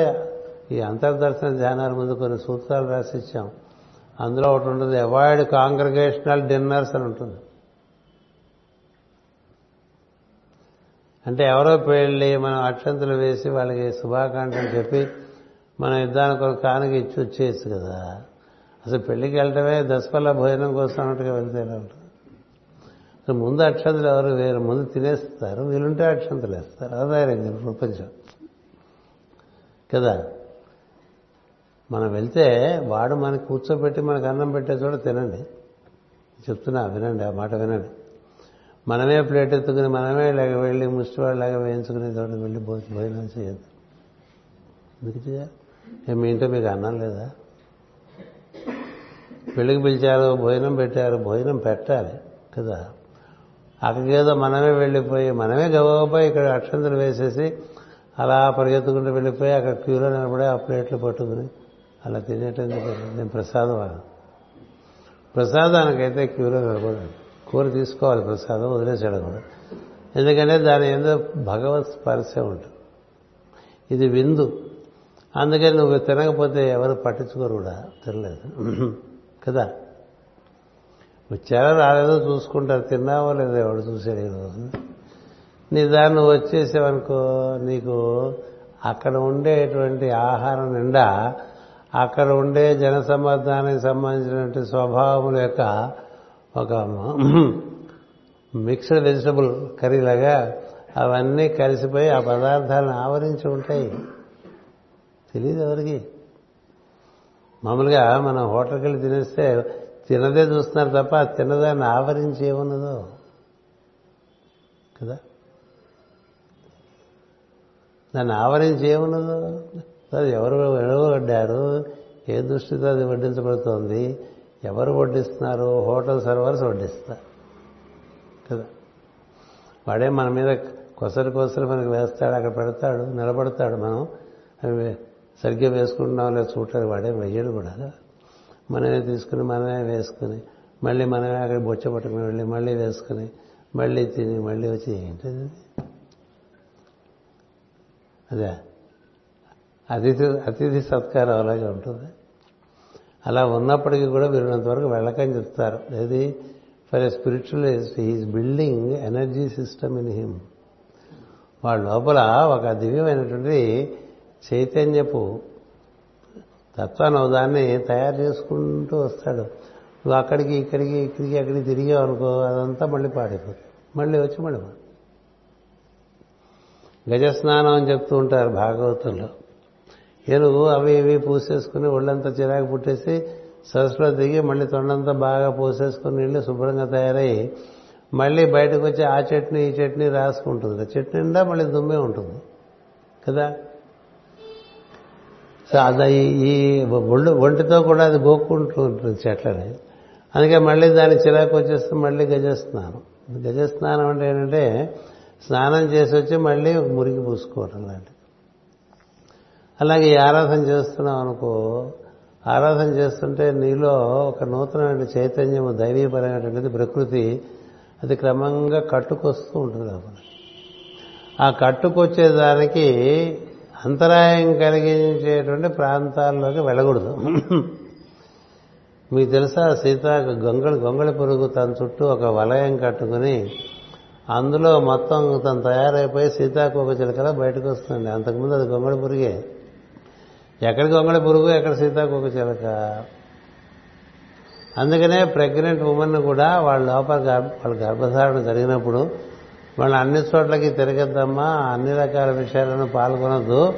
ఈ అంతర్దర్శన ధ్యానాల ముందు కొన్ని సూత్రాలు రాసిచ్చాం అందులో ఒకటి ఉంటుంది అవాయిడ్ కాంగ్రిగేషనల్ డిన్నర్స్ అని ఉంటుంది. అంటే ఎవరో పెళ్ళి మనం అక్షంతలు వేసి వాళ్ళకి శుభాకాంక్షలు చెప్పి మనం యుద్ధానికి ఒక కానుక ఇచ్చి వచ్చేయచ్చు కదా. అసలు పెళ్ళికి వెళ్ళటమే దసపల్ల భోజనం కోసం అన్నట్టుగా వెళ్తే ఎలా ఉంటుంది? అసలు ముందు అక్షంతలు ఎవరు వేరు? ముందు తినేస్తారు వీలుంటే అక్షంతలు వేస్తారు. అదే ప్రపంచం. కదా? మనం వెళ్తే వాడు మనకి కూర్చోబెట్టి మనకు అన్నం పెట్టే చోట తినండి. చెప్తున్నా వినండి ఆ మాట వినండి. మనమే ప్లేట్ ఎత్తుకుని మనమే ఇలాగ వెళ్ళి ముష్టివాళ్ళలాగా వేయించుకునే చోట వెళ్ళి భోజనం చేయద్దు. ఎందుకు చేయాలి మీ ఇంట్లో మీకు అన్నం లేదా? పెళ్ళికి పిలిచారు భోజనం పెట్టారు భోజనం పెట్టాలి కదా. అక్కడికేదో మనమే వెళ్ళిపోయి మనమే గవ్వపోయి ఇక్కడ అక్షంతలు వేసేసి అలా పరిగెత్తుకుంటూ వెళ్ళిపోయి అక్కడ క్యూలో నిలబడి ఆ ప్లేట్లు పట్టుకుని అలా తినేటం నేను ప్రసాదం ప్రసాదానికైతే క్యూలో నిలబడాలి కూర తీసుకోవాలి ప్రసాదం వదిలేసేయకూడదు కూడా. ఎందుకంటే దాని ఏదో భగవత్ స్పర్శ ఉంటుంది. ఇది విందు. అందుకని నువ్వు తినకపోతే ఎవరు పట్టించుకోరు కూడా. తినలేదు. కదా? వచ్చారో రాలేదో చూసుకుంటారు. తిన్నావో లేదో ఎవడు చూసాడు ఈరోజు నీ దాన్ని వచ్చేసావనుకో నీకు అక్కడ ఉండేటువంటి ఆహారం నిండా అక్కడ ఉండే జనసమ్మర్దానికి సంబంధించినటువంటి స్వభావముల యొక్క ఒక మిక్స్డ్ వెజిటబుల్ కర్రీ లాగా అవన్నీ కలిసిపోయి ఆ పదార్థాలను ఆవరించి ఉంటాయి. తెలియదు ఎవరికి? మామూలుగా మనం హోటల్కి వెళ్ళి తినేస్తే తినదే చూస్తున్నారు తప్ప తినదాన్ని ఆవరించి ఏమున్నదో? కదా? దాన్ని ఆవరించి ఏమున్నదో? అది ఎవరు వడ్డారు ఏ దృష్టితో అది వడ్డించబడుతోంది? ఎవరు వడ్డిస్తున్నారు? హోటల్ సర్వర్స్ వడ్డిస్తారు. కదా? వాడే మన మీద కొసరి కొసరి మనకి వేస్తాడు అక్కడ పెడతాడు నిలబడతాడు మనం. అవి సరిగ్గా వేసుకుంటున్నాం లేదా చూడలేదు వాడే వెయ్యడు కూడా. మనమే తీసుకుని మనమే వేసుకుని మళ్ళీ మనమే అక్కడ బొచ్చ పట్టుకుని వెళ్ళి మళ్ళీ వేసుకుని మళ్ళీ తిని మళ్ళీ వచ్చి ఏంటది? అదే. అతిథి అతిథి సత్కారం అలాగే ఉంటుంది. అలా ఉన్నప్పటికీ కూడా వీరినంత వరకు వెళ్ళకని చెప్తారు. ఏది? For a spiritualist he is building energy system in him వాళ్ళ లోపల ఒక దివ్యమైనటువంటి చైతన్యపు తత్వాన్ని దాన్ని తయారు చేసుకుంటూ వస్తాడు. నువ్వు అక్కడికి ఇక్కడికి ఇక్కడికి అక్కడికి తిరిగావు అనుకో అదంతా మళ్ళీ పాడైపోతుంది. మళ్ళీ వచ్చి మళ్ళీ గజస్నానం అని చెప్తూ ఉంటారు భాగవతంలో. ఏనుగు అవి ఇవి పూసేసుకుని ఒళ్ళంతా చిరాకు పుట్టేసి సరస్సులో దిగి మళ్ళీ తొండంతా బాగా పోసేసుకుని నీళ్ళు శుభ్రంగా తయారై మళ్ళీ బయటకు వచ్చి ఆ చట్నీ ఈ చట్నీ రాసుకుంటుంది. చట్నీ నిండా మళ్ళీ దుమ్మే ఉంటుంది. కదా? సో అది ఈ ఒళ్ళు ఒంటితో కూడా అది గోక్కుంటూ ఉంటుంది చెట్లని. అందుకే మళ్ళీ దాని చిరాకు వచ్చేస్తే మళ్ళీ గజస్నానం. గజస్నానం అంటే ఏంటంటే స్నానం చేసి వచ్చి మళ్ళీ మురికి పూసుకోవటం లాంటిది. అలాగే ఆరాధన చేస్తున్నాం అనుకో ఆరాధన చేస్తుంటే నీలో ఒక నూతనమైన చైతన్యము దైవీపరమైనటువంటిది ప్రకృతి అది క్రమంగా కట్టుకొస్తూ ఉంటుంది కాబట్టి ఆ కట్టుకొచ్చేదానికి అంతరాయం కలిగించేటువంటి ప్రాంతాల్లోకి వెళ్ళకూడదు. మీకు తెలుసా సీత గొంగళి గొంగళి పురుగు తన చుట్టూ ఒక వలయం కట్టుకుని అందులో మొత్తం తను తయారైపోయి సీతాకోక చిలకలా బయటకు వస్తుంది అంతకుముందు అది గొంగళి పురుగే. ఎక్కడ గొంగళి పురుగు ఎక్కడ సీతాకోక చిలక. అందుకనే ప్రెగ్నెంట్ ఉమెన్ కూడా వాళ్ళ లోపల వాళ్ళ గర్భధారణ జరిగినప్పుడు వాళ్ళు అన్ని చోట్లకి తిరగద్దమ్మా అన్ని రకాల విషయాలను పాల్గొనద్దు.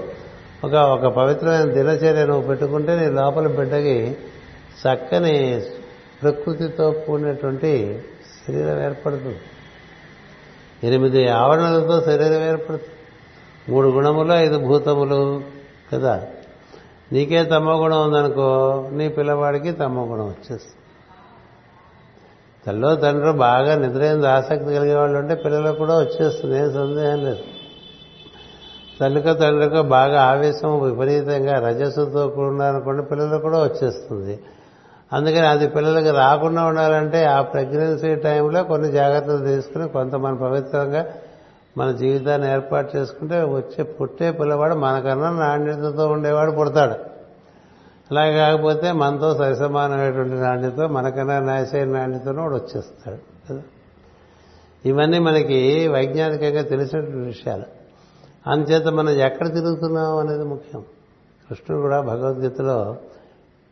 ఒక ఒక పవిత్రమైన దినచర్య నువ్వు పెట్టుకుంటే నీ లోపల బిడ్డకి చక్కని ప్రకృతితో కూడినటువంటి శరీరం ఏర్పడుతుంది. ఎనిమిది ఆవరణలతో శరీరం ఏర్పడుతుంది. మూడు గుణములు ఐదు భూతములు కదా? నీకే తమ్మ గుణం ఉందనుకో నీ పిల్లవాడికి తమ్మ గుణం వచ్చేస్తుంది. తల్లో తండ్రి బాగా నిద్రైంది ఆసక్తి కలిగే వాళ్ళు ఉంటే పిల్లలకు కూడా వచ్చేస్తుంది ఏం సందేహం లేదు. తల్లికో తండ్రికో బాగా ఆవేశం విపరీతంగా రజస్సుతో కూడినారనుకోండి పిల్లలకు కూడా వచ్చేస్తుంది. అందుకని అది పిల్లలకి రాకుండా ఉండాలంటే ఆ ప్రెగ్నెన్సీ టైంలో కొన్ని జాగ్రత్తలు తీసుకుని కొంత మన పవిత్రంగా మన జీవితాన్ని ఏర్పాటు చేసుకుంటే వచ్చే పుట్టే పిల్లవాడు మనకన్నా నాణ్యతతో ఉండేవాడు పుడతాడు. అలా కాకపోతే మనతో సరిసమానమైనటువంటి నాణ్యత మనకన్నా నాశైన నాణ్యతను వాడు వచ్చేస్తాడు. కదా? ఇవన్నీ మనకి వైజ్ఞానికంగా తెలిసినటువంటి విషయాలు. అందుచేత మనం ఎక్కడ తిరుగుతున్నాం అనేది ముఖ్యం. కృష్ణుడు కూడా భగవద్గీతలో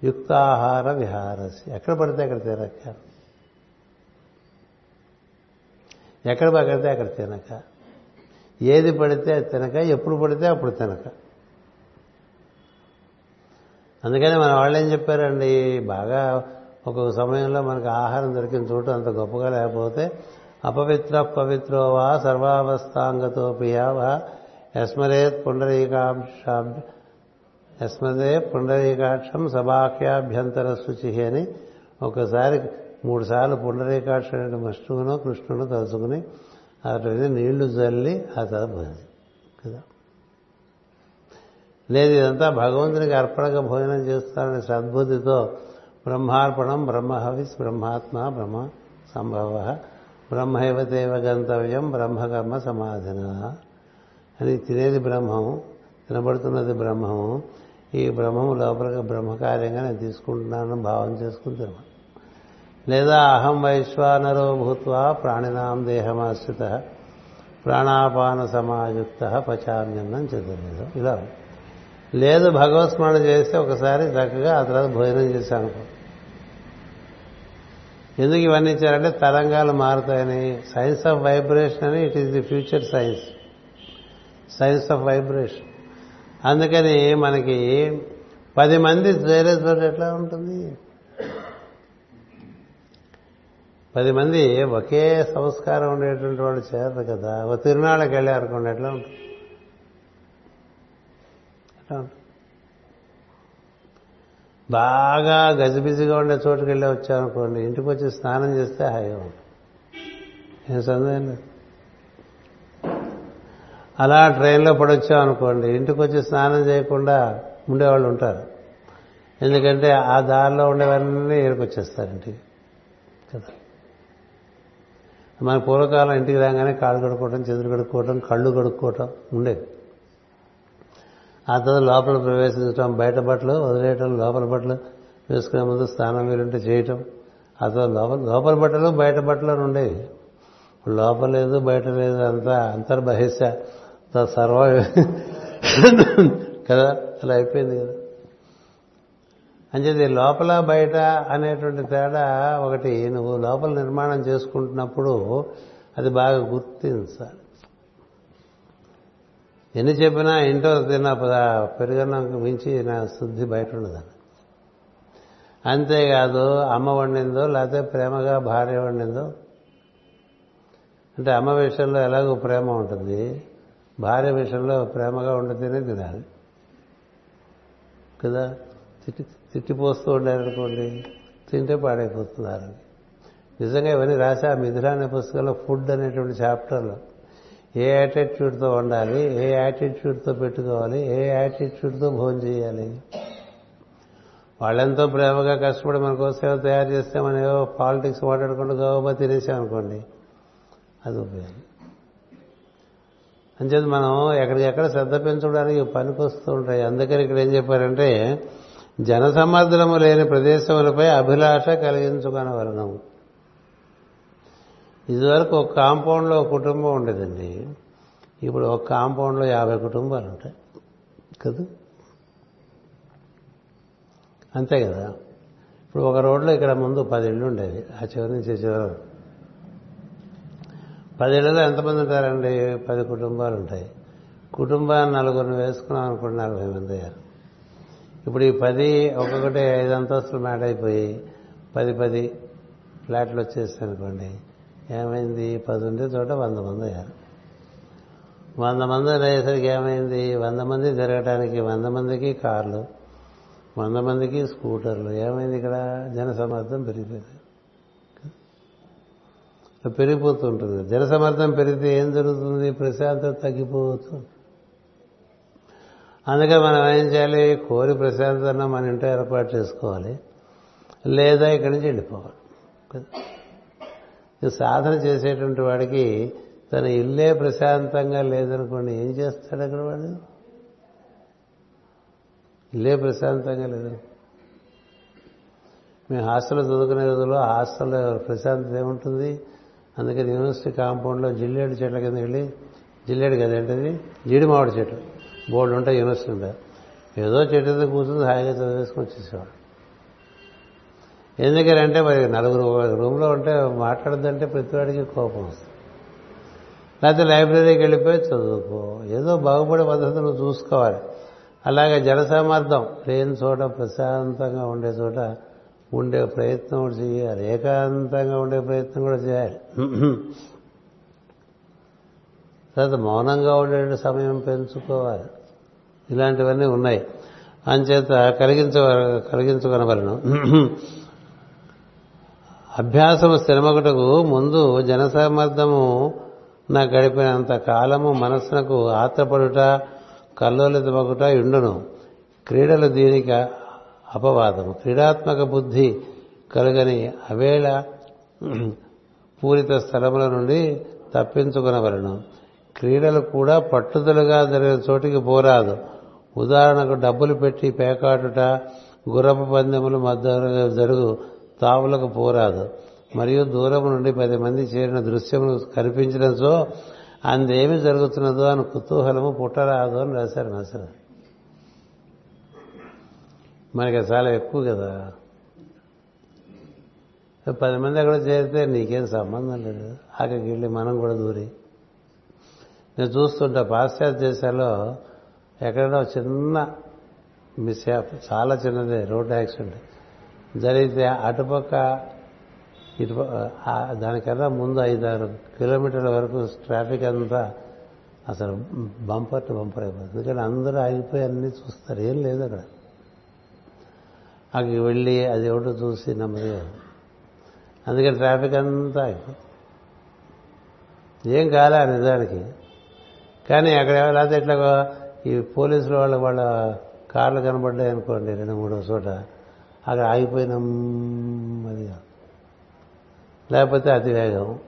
యుక్తాహార విహారసి. ఎక్కడ పడితే అక్కడ తినక. ఎక్కడ పడితే అక్కడ తినక. ఏది పడితే అది తినక ఎప్పుడు పడితే అప్పుడు తినక. అందుకని మన వాళ్ళు ఏం చెప్పారండి బాగా ఒక్కొక్క సమయంలో మనకు ఆహారం దొరికిన చోటు అంత గొప్పగా లేకపోతే అపవిత్ర పవిత్రోవా సర్వావస్థాంగతో పియావా యస్మరేత్ పుండరీకాంశాభ్య యస్మదే పుండరీకాక్షం సభాఖ్యాభ్యంతర శుచి అని ఒకసారి మూడుసార్లు పుండరీకాక్ష మష్టువును కృష్ణును తలుచుకుని అటు నీళ్ళు జల్లి ఆ తర్వాత కదా? లేదు ఇదంతా భగవంతునికి అర్పణగా భోజనం చేస్తానని సద్బుద్ధితో బ్రహ్మార్పణం బ్రహ్మహవిస్ బ్రహ్మాత్మ బ్రహ్మ సంభవ బ్రహ్మైవ దేవ గంతవ్యం బ్రహ్మకర్మ సమాధిన అని తినేది బ్రహ్మము తినబడుతున్నది బ్రహ్మము. ఈ బ్రహ్మము లోపలికి బ్రహ్మకార్యంగా నేను తీసుకుంటున్నాను భావం చేసుకుని లేదా అహం వైశ్వానరో భూత్వా ప్రాణినాం దేహమాశ్రిత ప్రాణాపాన సమాయుక్త పచామ్యన్నం చతుర్వేద ఇలా. లేదు భగవత్ స్మరణ చేస్తే ఒకసారి చక్కగా ఆ తర్వాత భోజనం చేశాను. ఎందుకు ఇవన్నీ ఇచ్చారంటే తరంగాలు మారుతాయని. సైన్స్ ఆఫ్ వైబ్రేషన్ అని it is the future science. Science of vibration. అందుకని మనకి పది మంది చేరే ఎట్లా ఉంటుంది? పది మంది ఒకే సంస్కారం ఉండేటువంటి వాళ్ళు చేరరు కదా. ఒక తిరునాళ్ళకి వెళ్ళారనుకోండి ఎట్లా ఉంటుంది. ఎట్లా ఉంటుంది. బాగా గజిబిజిగా ఉండే చోటుకి వెళ్ళి వచ్చామనుకోండి ఇంటికి వచ్చి స్నానం చేస్తే హాయిగా ఉంటుంది. ఏం సందేహం లేదు. అలా ట్రైన్లో పడొచ్చామనుకోండి ఇంటికి వచ్చి స్నానం చేయకుండా ఉండేవాళ్ళు ఉంటారు. ఎందుకంటే ఆ దారిలో ఉండేవన్నీ ఏరుకొచ్చేస్తారు ఇంటికి. మన పూర్వకాలం ఇంటికి రాగానే కాళ్ళు కడుక్కోవటం చేతులు కడుక్కోవటం కళ్ళు కడుక్కోవటం ఉండేది. ఆ తర్వాత లోపల ప్రవేశించడం బయట బట్టలు వదిలేయటం లోపల బట్టలు వేసుకునే ముందు స్నానం వీలుంటే చేయటం ఆ తర్వాత లోపల లోపల బట్టలు బయట బట్టలు ఉండేవి. లోపల లేదు బయట లేదు అంతా అంతర్బహిష్ట సర్వ కదా అలా అయిపోయింది కదా. అంచేది లోపల బయట అనేటువంటి తేడా ఒకటి నువ్వు లోపల నిర్మాణం చేసుకుంటున్నప్పుడు అది బాగా గుర్తించాలి ఎన్ని చెప్పినా ఇంటో తిన్న పెరుగన్నం మించి నా శుద్ధి బయట ఉండదని అంతేకాదు అమ్మ వండిందో లేకపోతే ప్రేమగా భార్య వండిందో అంటే అమ్మ విషయంలో ఎలాగో ప్రేమ ఉంటుంది భార్య విషయంలో ప్రేమగా ఉండితేనే తినాలి. కదా? తిట్టి తిట్టిపోస్తూ ఉండారనుకోండి తింటే పాడైపోతున్నారు. నిజంగా ఇవన్నీ రాసా మిథున అనే పుస్తకంలో ఫుడ్ అనేటువంటి చాప్టర్లో ఏ యాటిట్యూడ్తో ఉండాలి ఏ యాటిట్యూడ్తో పెట్టుకోవాలి ఏ యాటిట్యూడ్తో భోజనం చేయాలి. వాళ్ళెంతో ప్రేమగా కష్టపడి మన కోసం తయారు చేస్తే మనం ఏవో పాలిటిక్స్ మాట్లాడుకుంటూ గౌరవ తినేసామనుకోండి అది ఉపయోగం. అంచేది మనం ఎక్కడికెక్కడ శ్రద్ధ పెంచడానికి పనికొస్తూ ఉంటాయి. అందుకని ఇక్కడ ఏం చెప్పారంటే జనసమర్థనము లేని ప్రదేశములపై అభిలాష కలిగించుకొనవలను ఇదివరకు ఒక కాంపౌండ్లో ఒక కుటుంబం ఉండేదండి. ఇప్పుడు ఒక కాంపౌండ్లో యాభై కుటుంబాలు ఉంటాయి. కదా? అంతే కదా? ఇప్పుడు ఒక రోడ్లో ఇక్కడ ముందు పది ఇళ్ళు ఉండేది. ఆ చివరి నుంచి చివరి పది ఇళ్ళలో ఎంతమంది ఉంటారండి? పది కుటుంబాలు ఉంటాయి. కుటుంబాన్ని నలుగురిని వేసుకున్నాం అనుకోండి నలభై మంది అయ్యారు. ఇప్పుడు ఈ పది ఒక్కొక్కటి ఐదు అంతస్తులు మ్యాట్ అయిపోయి పది పది ఫ్లాట్లు వచ్చేస్తాయి అనుకోండి. ఏమైంది? పది ఉండే చోట వంద మంది అయ్యారు. వంద మంది అయ్యేసరికి ఏమైంది? వంద మంది తిరగటానికి వంద మందికి కార్లు వంద మందికి స్కూటర్లు. ఏమైంది ఇక్కడ? జనసమర్థం పెరిగిపోయింది. పెరిగిపోతుంటుంది జనసమర్థం పెరిగితే ఏం జరుగుతుంది? ప్రశాంతత తగ్గిపోతుంది అందుకని మనం ఏం చేయాలి? కోరి ప్రశాంతత మన ఇంట్లో ఏర్పాటు చేసుకోవాలి. లేదా ఇక్కడి నుంచి వెళ్ళిపోవాలి. సాధన చేసేటువంటి వాడికి తన ఇల్లే ప్రశాంతంగా లేదనుకోండి ఏం చేస్తాడు అక్కడ వాడు? ఇల్లే ప్రశాంతంగా లేదు. మేము హాస్టల్లో చదువుకునే రోజుల్లో హాస్టల్లో ప్రశాంతత ఏముంటుంది? అందుకని యూనివర్సిటీ కాంపౌండ్లో జిల్లేడు చెట్ల కింద వెళ్ళి జిల్లేడు కదేంటది? జీడి మామిడి చెట్టు. బోర్డు ఉంటాయి యూనివర్సిటీ ఉంటాయి ఏదో చెట్టు మీద కూర్చుని హాయిగా చదివేసుకొని వచ్చేసేవాడు. ఎందుకంటే మరి నలుగురు రూమ్లో ఉంటే మాట్లాడద్దంటే ప్రతివాడికి కోపం వస్తుంది. లేకపోతే లైబ్రరీకి వెళ్ళిపోయి చదువుకో. ఏదో బాగుపడే పద్ధతి నువ్వు చూసుకోవాలి. అలాగే జనసామర్థం లేని చోట ప్రశాంతంగా ఉండే చోట ఉండే ప్రయత్నం కూడా చేయాలి. ఏకాంతంగా ఉండే ప్రయత్నం కూడా చేయాలి. తర్వాత మౌనంగా ఉండే సమయం పెంచుకోవాలి. ఇలాంటివన్నీ ఉన్నాయి. అంచేత కలిగించ కలిగించుకొనవలను అభ్యాసము స్థిరమగుటకు ముందు జనసామర్థము నా గడిపినంత కాలము మనస్సునకు ఆత్రపడుట కల్లోలితమగుట ఇండును క్రీడలు దీనికి అపవాదము. క్రీడాత్మక బుద్ధి కలుగని అవేళ పూరిత స్థలముల నుండి తప్పించుకునవలను క్రీడలు కూడా పట్టుదలగా జరిగిన చోటికి పోరాదు. ఉదాహరణకు డబ్బులు పెట్టి పేకాటుట గుర్రపు పందెములు మధ్య జరుగు తావులకు పోరాదు. మరియు దూరం నుండి పది మంది చేరిన దృశ్యములు కనిపించడంతో అందేమి జరుగుతున్నదో అని కుతూహలము పుట్టరాదు అని రాశారు మెసరు మనకి చాలా ఎక్కువ కదా. పది మంది అక్కడ చేరితే నీకేం సంబంధం లేదు. అక్కడికి వెళ్ళి మనం కూడా దూరి. నేను చూస్తుంటా పాశ్చాత్య దేశాల్లో ఎక్కడైనా చిన్న మిస్ చాలా చిన్నదే రోడ్ యాక్సిడెంట్. జరిగితే అటుపక్క ఇటు దానికన్నా ముందు ఐదారు కిలోమీటర్ల వరకు ట్రాఫిక్ అంతా అసలు బంపర్ టు బంపర్ అయిపోతుంది. ఎందుకంటే అందరూ ఆగిపోయి అన్నీ చూస్తారు. ఏం లేదు అక్కడ. అక్కడికి వెళ్ళి అది ఎవడో చూసి నెమ్మదిగా అందుకని ట్రాఫిక్ అంతా ఆగిపోతుంది ఏం కాలే నిజానికి. కానీ అక్కడ లేకపోతే ఇట్లా ఈ పోలీసుల వాళ్ళ వాళ్ళ కార్లు కనబడ్డాయి అనుకోండి రెండు మూడో చోట. అక్కడ ఆగిపోయినాం అది లేకపోతే అతివేగం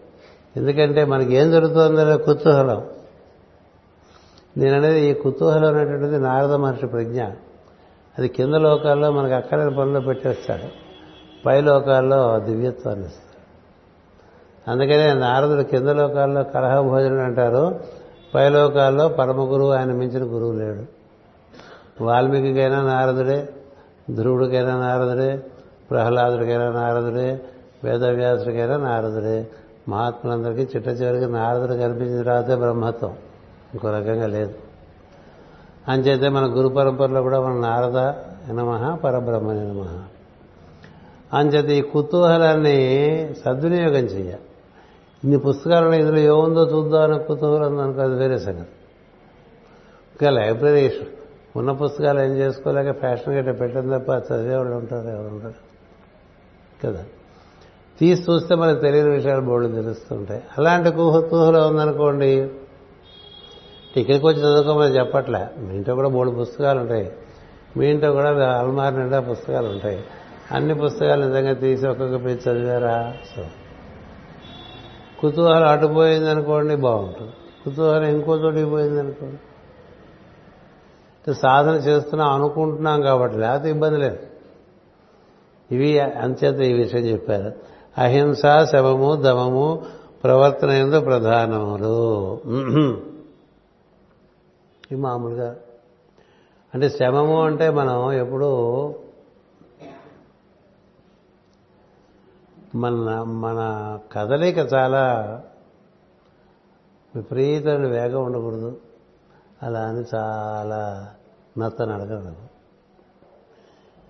ఎందుకంటే మనకి ఏం జరుగుతుందనే కుతూహలం. నేననేది ఈ కుతూహలం అనేటువంటిది నారద మహర్షి ప్రజ్ఞ. అది కింద లోకాల్లో మనకు అక్కడైన పనులు పెట్టేస్తాడు. పై లోకాల్లో దివ్యత్వాన్ని ఇస్తాడు. అందుకనే నారదుడు కింద లోకాల్లో కలహ భోజనం అంటారు. పైలోకాల్లో పరమ గురువు ఆయన మించిన గురువు లేడు. వాల్మీకికైనా నారదుడే ధ్రువుడికైనా నారదుడే ప్రహ్లాదుడికైనా నారదుడే వేదవ్యాసుడికైనా నారదుడే. మహాత్ములందరికీ చిట్ట చివరికి నారదుడు కనిపించిన తర్వాతే బ్రహ్మత్వం. ఇంకో రకంగా లేదు. అంచేతే మన గురు పరంపరలో కూడా మన నారద నమ పరబ్రహ్మ నమ. అంచేత ఈ కుతూహలాన్ని సద్వినియోగం చేయాలి ఇన్ని పుస్తకాలను ఇందులో ఏముందో చూద్దాం అనే కుతూహలం అనుకో అది వేరే సంగతి. ఇంకా లైబ్రరీ ఉన్న పుస్తకాలు ఏం చేసుకోలేక ఫ్యాషన్ గట్ట పెట్టడం తప్ప చదివేవాళ్ళు ఉంటారు ఎవరు ఉంటారు? కదా. తీసి చూస్తే మనకు తెలియని విషయాలు బోర్డు తెలుస్తుంటాయి. అలాంటి కుహ కుతూహలం ఉందనుకోండి ఇక్కడికి వచ్చి చదువుకోమని చెప్పట్లే. మీ ఇంట్లో కూడా మూడు పుస్తకాలు ఉంటాయి. మీ ఇంట్లో కూడా అల్మార్ నిండా పుస్తకాలు ఉంటాయి. అన్ని పుస్తకాలు నిజంగా తీసి ఒక్కొక్క పేజీ చదివారా? సో కుతూహలం అటుపోయింది అనుకోండి బాగుంటుంది. కుతూహలం ఇంకో చోటికి పోయింది అనుకోండి సాధన చేస్తున్నాం అనుకుంటున్నాం కాబట్టి లేకపోతే ఇబ్బంది లేదు. ఇవి అంచేత ఈ విషయం చెప్పారు. అహింస శవము దమము ప్రవర్తన ఎందు ప్రధానములు. ఇవి మామూలుగా. అంటే శమము అంటే మనం ఎప్పుడూ మన మన కదలిక చాలా విపరీతమైన వేగం ఉండకూడదు. అలా అని చాలా నత్త నడకూడదు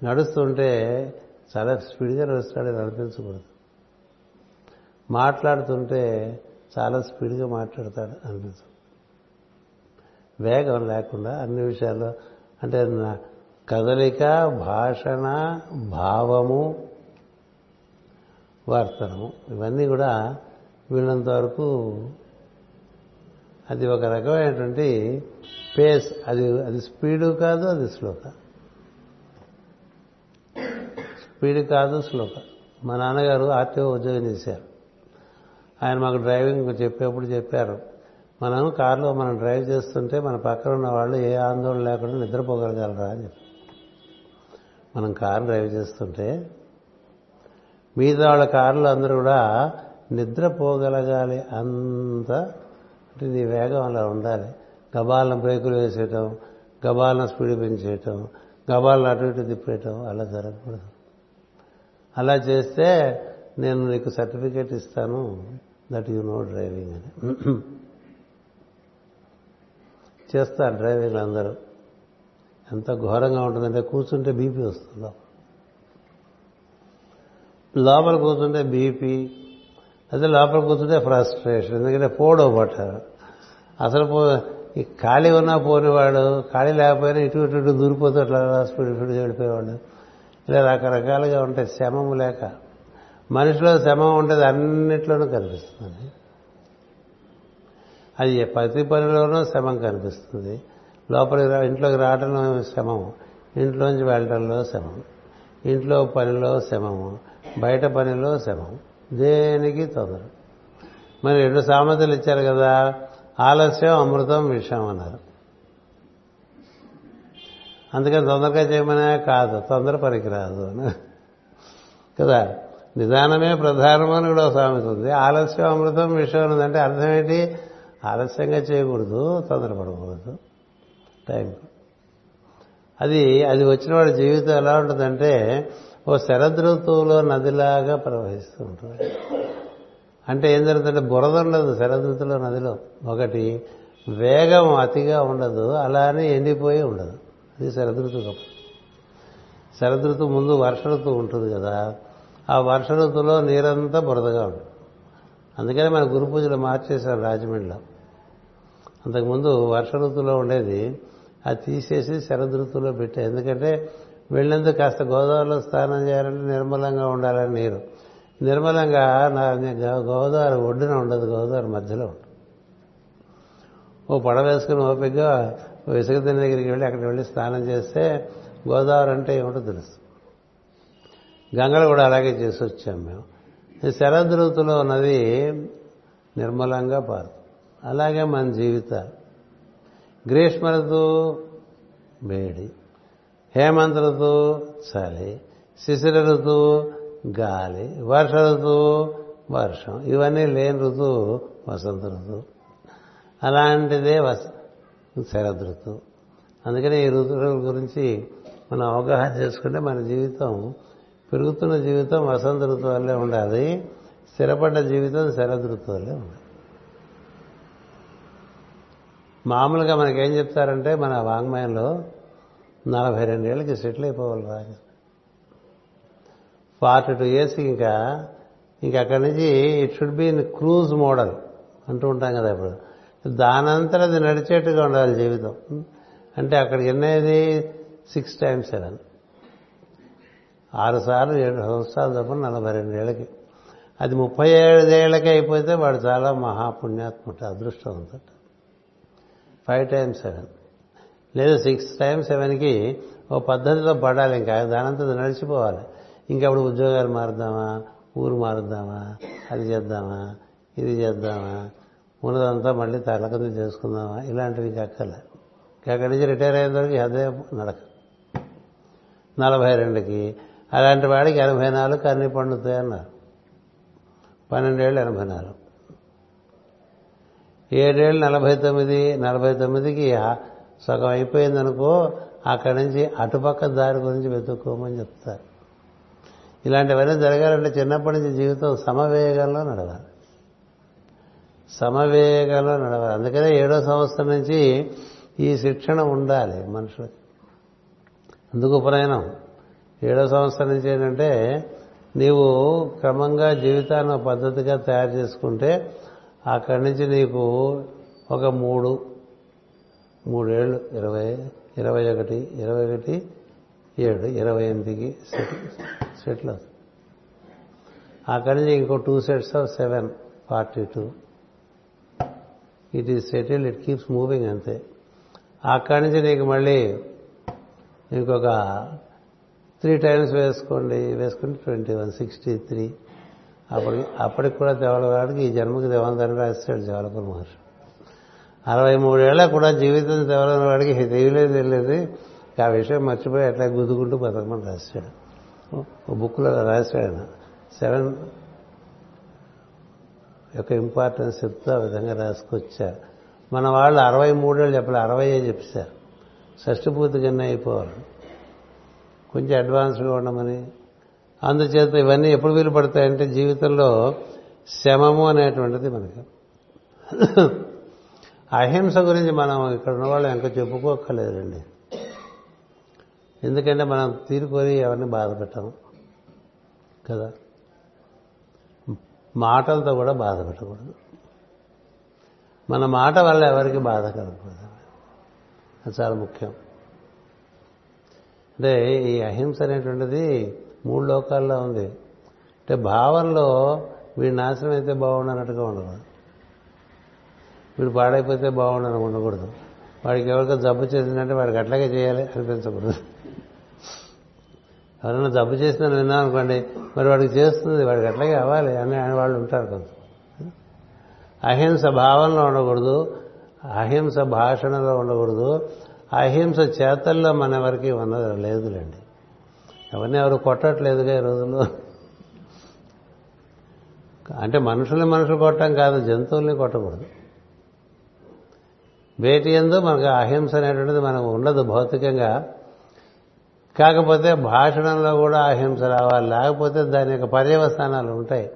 నడుస్తుంటే చాలా స్పీడ్గా నడుస్తాడు అనిపించకూడదు మాట్లాడుతుంటే చాలా స్పీడ్గా మాట్లాడతాడు అనిపించదు వేగం లేకుండా అన్ని విషయాల్లో అంటే కదలిక భాషణ భావము వర్తనం ఇవన్నీ కూడా వీళ్ళంత వరకు అది ఒక రకమైనటువంటి పేస్. అది అది స్పీడు కాదు అది స్లో కాదు స్పీడ్ కాదు స్లో కాదు మా నాన్నగారు ఆర్టీఓ ఉద్యోగం చేశారు. ఆయన మాకు డ్రైవింగ్ చెప్పేప్పుడు చెప్పారు. మనం కారులో మనం డ్రైవ్ చేస్తుంటే మన పక్కన ఉన్న వాళ్ళు ఏ ఆందోళన లేకుండా నిద్రపోగలగలరా అని చెప్పి మనం కారు డ్రైవ్ చేస్తుంటే మిగతా వాళ్ళ కార్లు అందరూ కూడా నిద్రపోగలగాలి అంత అంటే నీ వేగం అలా ఉండాలి. గబాలను బ్రేకులు వేసేయటం గబాలను స్పీడ్ పెంచేయటం గబాలను అటు ఇటు తిప్పేయటం అలా జరగకూడదు. అలా చేస్తే నేను నీకు సర్టిఫికేట్ ఇస్తాను. దట్ యు నో డ్రైవింగ్ అని. చేస్తారు డ్రైవింగ్ అందరూ. ఎంత ఘోరంగా ఉంటుందంటే కూర్చుంటే బీపీ వస్తుంది. లోపల కూర్చుంటే బీపీ అదే లోపల కూర్చుంటే ఫ్రస్ట్రేషన్ ఎందుకంటే పోడో పట్టారు అసలు పో ఈ ఖాళీ ఉన్నా పోనివాడు ఖాళీ లేకపోయినా ఇటు ఇటు ఇటు దూరిపోతూ అట్లా స్పీడ్ స్పీడ్గా వెళ్ళిపోయేవాడు. ఇలా రకరకాలుగా ఉంటాయి శమము లేక. మనిషిలో శమం ఉండేది అన్నిట్లోనూ కనిపిస్తుంది. అది ప్రతి పనిలోనూ శమం కనిపిస్తుంది. లోపలికి రా ఇంట్లోకి రావటంలో శ్రమము ఇంట్లోంచి వెళ్ళటంలో శమం ఇంట్లో పనిలో శమము బయట పనిలో శవం. దేనికి తొందర? మరి రెండు సామెతలు ఇచ్చారు కదా ఆలస్యం అమృతం విషయం అన్నారు. అందుకని తొందరగా చేయమనే కాదు తొందర పనికిరాదు అని. కదా నిదానమే ప్రధానమని కూడా సామెత ఉంది. ఆలస్యం అమృతం విషయం ఉన్నదంటే అర్థం ఏంటి? ఆలస్యంగా చేయకూడదు తొందరపడకూడదు. టైం. అది అది వచ్చిన వాడి జీవితం ఎలా ఉంటుందంటే ఓ శరదృతువులో నదిలాగా ప్రవహిస్తూ ఉంటుంది. అంటే ఏం జరుగుతుందంటే బురద ఉండదు శరదృతులో నదిలో. ఒకటి వేగం అతిగా ఉండదు అలానే ఎండిపోయి ఉండదు. అది శరదృతు గొప్ప శరదృతు ముందు వర్ష ఋతువు ఉంటుంది కదా ఆ వర్ష ఋతువులో నీరంతా బురదగా ఉంటుంది. అందుకనే మన గురు పూజలు మార్చేశారు రాజమండ్రిలో. అంతకుముందు వర్ష ఋతువులో ఉండేది అది తీసేసి శరదృతువులో పెట్టారు. ఎందుకంటే వెళ్ళేందుకు కాస్త గోదావరిలో స్నానం చేయాలంటే నిర్మలంగా ఉండాలని నీరు. నిర్మలంగా నా గోదావరి ఒడ్డున ఉండదు గోదావరి మధ్యలో ఉంటుంది. ఓ పడవ వేసుకుని ఓపికగా ఇసుక తిన్న దగ్గరికి వెళ్ళి అక్కడికి వెళ్ళి స్నానం చేస్తే గోదావరి అంటే ఏమిటో తెలుసు. గంగలు కూడా అలాగే చేసి వచ్చాం మేము. శరద్ ఋతులో ఉన్నది నిర్మలంగా పారు అలాగే మన జీవితాలు. గ్రీష్మ ఋతువు వేడి. హేమంత ఋతువు చలి శిశిర ఋతువు గాలి వర్ష ఋతువు వర్షం. ఇవన్నీ లేని ఋతువు వసంత ఋతువు అలాంటిదే వస శరద్ ఋతువు అందుకని ఈ ఋతువుల గురించి మనం అవగాహన చేసుకుంటే మన జీవితం పెరుగుతున్న జీవితం వసంత ఋతువు వల్లే ఉండాలి. స్థిరపడ్డ జీవితం శరద్ ఋతువులే వల్లే ఉండాలి. మామూలుగా మనకేం చెప్తారంటే మన వాంగ్మయంలో నలభై రెండేళ్ళకి సెటిల్ అయిపోవాలి రా ఫార్టీ టూ ఇయర్స్ ఇంకా ఇంకా అక్కడి నుంచి it should be in cruise model అంటూ ఉంటాం కదా ఇప్పుడు. దానంతరం అది నడిచేట్టుగా ఉండాలి జీవితం. అంటే అక్కడికి ఎన్నది సిక్స్ టైమ్స్ సెవెన్ ఆరు సార్లు ఏడు సంవత్సరాలు తప్ప నలభై రెండేళ్ళకి అది ముప్పై ఏళ్ళకి అయిపోతే వాడు చాలా మహాపుణ్యాత్ముడు అదృష్టవంతుడు. ఫైవ్ టైమ్స్ సెవెన్ లేదా సిక్స్ టైమ్స్ సెవెన్కి ఓ పద్ధతిలో పడాలి ఇంకా దానంతా నడిచిపోవాలి. ఇంకా అప్పుడు ఉద్యోగాలు మారుద్దామా? ఊరు మారుద్దామా? అది చేద్దామా? ఇది చేద్దామా? ఉన్నదంతా మళ్ళీ తలకంది చేసుకుందామా? ఇలాంటివి ఇంకా అక్కర్లే. అక్కడి నుంచి రిటైర్ అయిన వరకు అదే నడక. నలభై రెండుకి అలాంటి వాడికి ఎనభై నాలుగు కన్నీ పండుతాయి అన్నారు. పన్నెండేళ్ళు ఎనభై నాలుగు. ఏడేళ్ళు నలభై తొమ్మిది నలభై తొమ్మిదికి సగం అయిపోయిందనుకో అక్కడి నుంచి అటుపక్క దారి గురించి వెతుక్కోమని చెప్తారు. ఇలాంటివన్నీ జరగాలంటే చిన్నప్పటి నుంచి జీవితం సమవేగంలో నడవాలి. సమవేగంలో నడవాలి. అందుకనే ఏడో సంవత్సరం నుంచి ఈ శిక్షణ ఉండాలి మనుషులకి. అందుకు ఉపనయనం. ఏడో సంవత్సరం నుంచి ఏంటంటే నీవు క్రమంగా జీవితాన్ని పద్ధతిగా తయారు చేసుకుంటే అక్కడి నుంచి నీకు ఒక మూడు మూడేళ్ళు ఇరవై ఇరవై ఒకటి ఇరవై ఒకటి ఏడు ఇరవై ఎనిమిదికి సెటిల్ అవుతుంది అక్కడి నుంచి ఇంకో two sets of seven forty two. It is settle it keeps moving అంతే. అక్కడి నుంచి నీకు మళ్ళీ ఇంకొక త్రీ టైమ్స్ వేసుకోండి వేసుకుంటే ట్వంటీ వన్ సిక్స్టీ త్రీ. అప్పటికి అప్పటికి కూడా దేవలవాడికి ఈ జన్మకి దేవందని రాస్తాడు జవలపుర మహర్షి అరవై మూడేళ్ళ కూడా జీవితం దేవలని వాడికి తెలియలేదు తెలియదు. ఆ విషయం మర్చిపోయి అట్లా గుద్దుకుంటూ బతకమని రాశాడు. ఓ బుక్లో రాశాడు. సెవెన్ యొక్క ఇంపార్టెన్స్ చెప్తూ ఆ విధంగా రాసుకొచ్చారు మన వాళ్ళు అరవై మూడేళ్ళు చెప్పలే అరవై చెప్పారు షష్టి పూర్తి కింద అయిపోవాలి. కొంచెం అడ్వాన్స్గా ఉండమని. అందుచేత ఇవన్నీ ఎప్పుడు వీలు పడతాయంటే జీవితంలో శమము అనేటువంటిది మనకి. అహింస గురించి మనం ఇక్కడ ఉన్న వాళ్ళు ఇంకా చెప్పుకోక్కర్లేదండి. ఎందుకంటే మనం తీరుకొని ఎవరిని బాధ పెట్టము. కదా? మాటలతో కూడా బాధ పెట్టకూడదు. మన మాట వల్ల ఎవరికి బాధ కలగకూడదు. అది చాలా ముఖ్యం. అంటే ఈ అహింస అనేటువంటిది మూడు లోకాల్లో ఉంది. అంటే భావంలో వీడి నాశనం అయితే బాగుండనట్టుగా ఉండకూడదు. వీడు పాడైపోతే బాగుండని ఉండకూడదు. వాడికి ఎవరికో జబ్బు చేసిందంటే వాడికి అట్లాగే చేయాలి అనిపించకూడదు. ఎవరైనా జబ్బు చేసిందని విన్నాం అనుకోండి మరి వాడికి చేస్తుంది వాడికి అట్లాగే అవ్వాలి అని ఆయన వాళ్ళు ఉంటారు కొంత. అహింస భావంలో ఉండకూడదు అహింస భాషణలో ఉండకూడదు అహింస చేతల్లో మన ఎవరికి ఉన్నది లేదులేండి. ఎవరిని ఎవరు కొట్టట్లేదుగా ఈ రోజుల్లో. అంటే మనుషుల్ని మనుషులు కొట్టడం కాదు జంతువుల్ని కొట్టకూడదు. వేటి ఎందు మనకు అహింస అనేటువంటిది మనకు ఉండదు భౌతికంగా. కాకపోతే భాషణంలో కూడా అహింస రావాలి. లేకపోతే దాని యొక్క పర్యవసానాలు ఉంటాయి.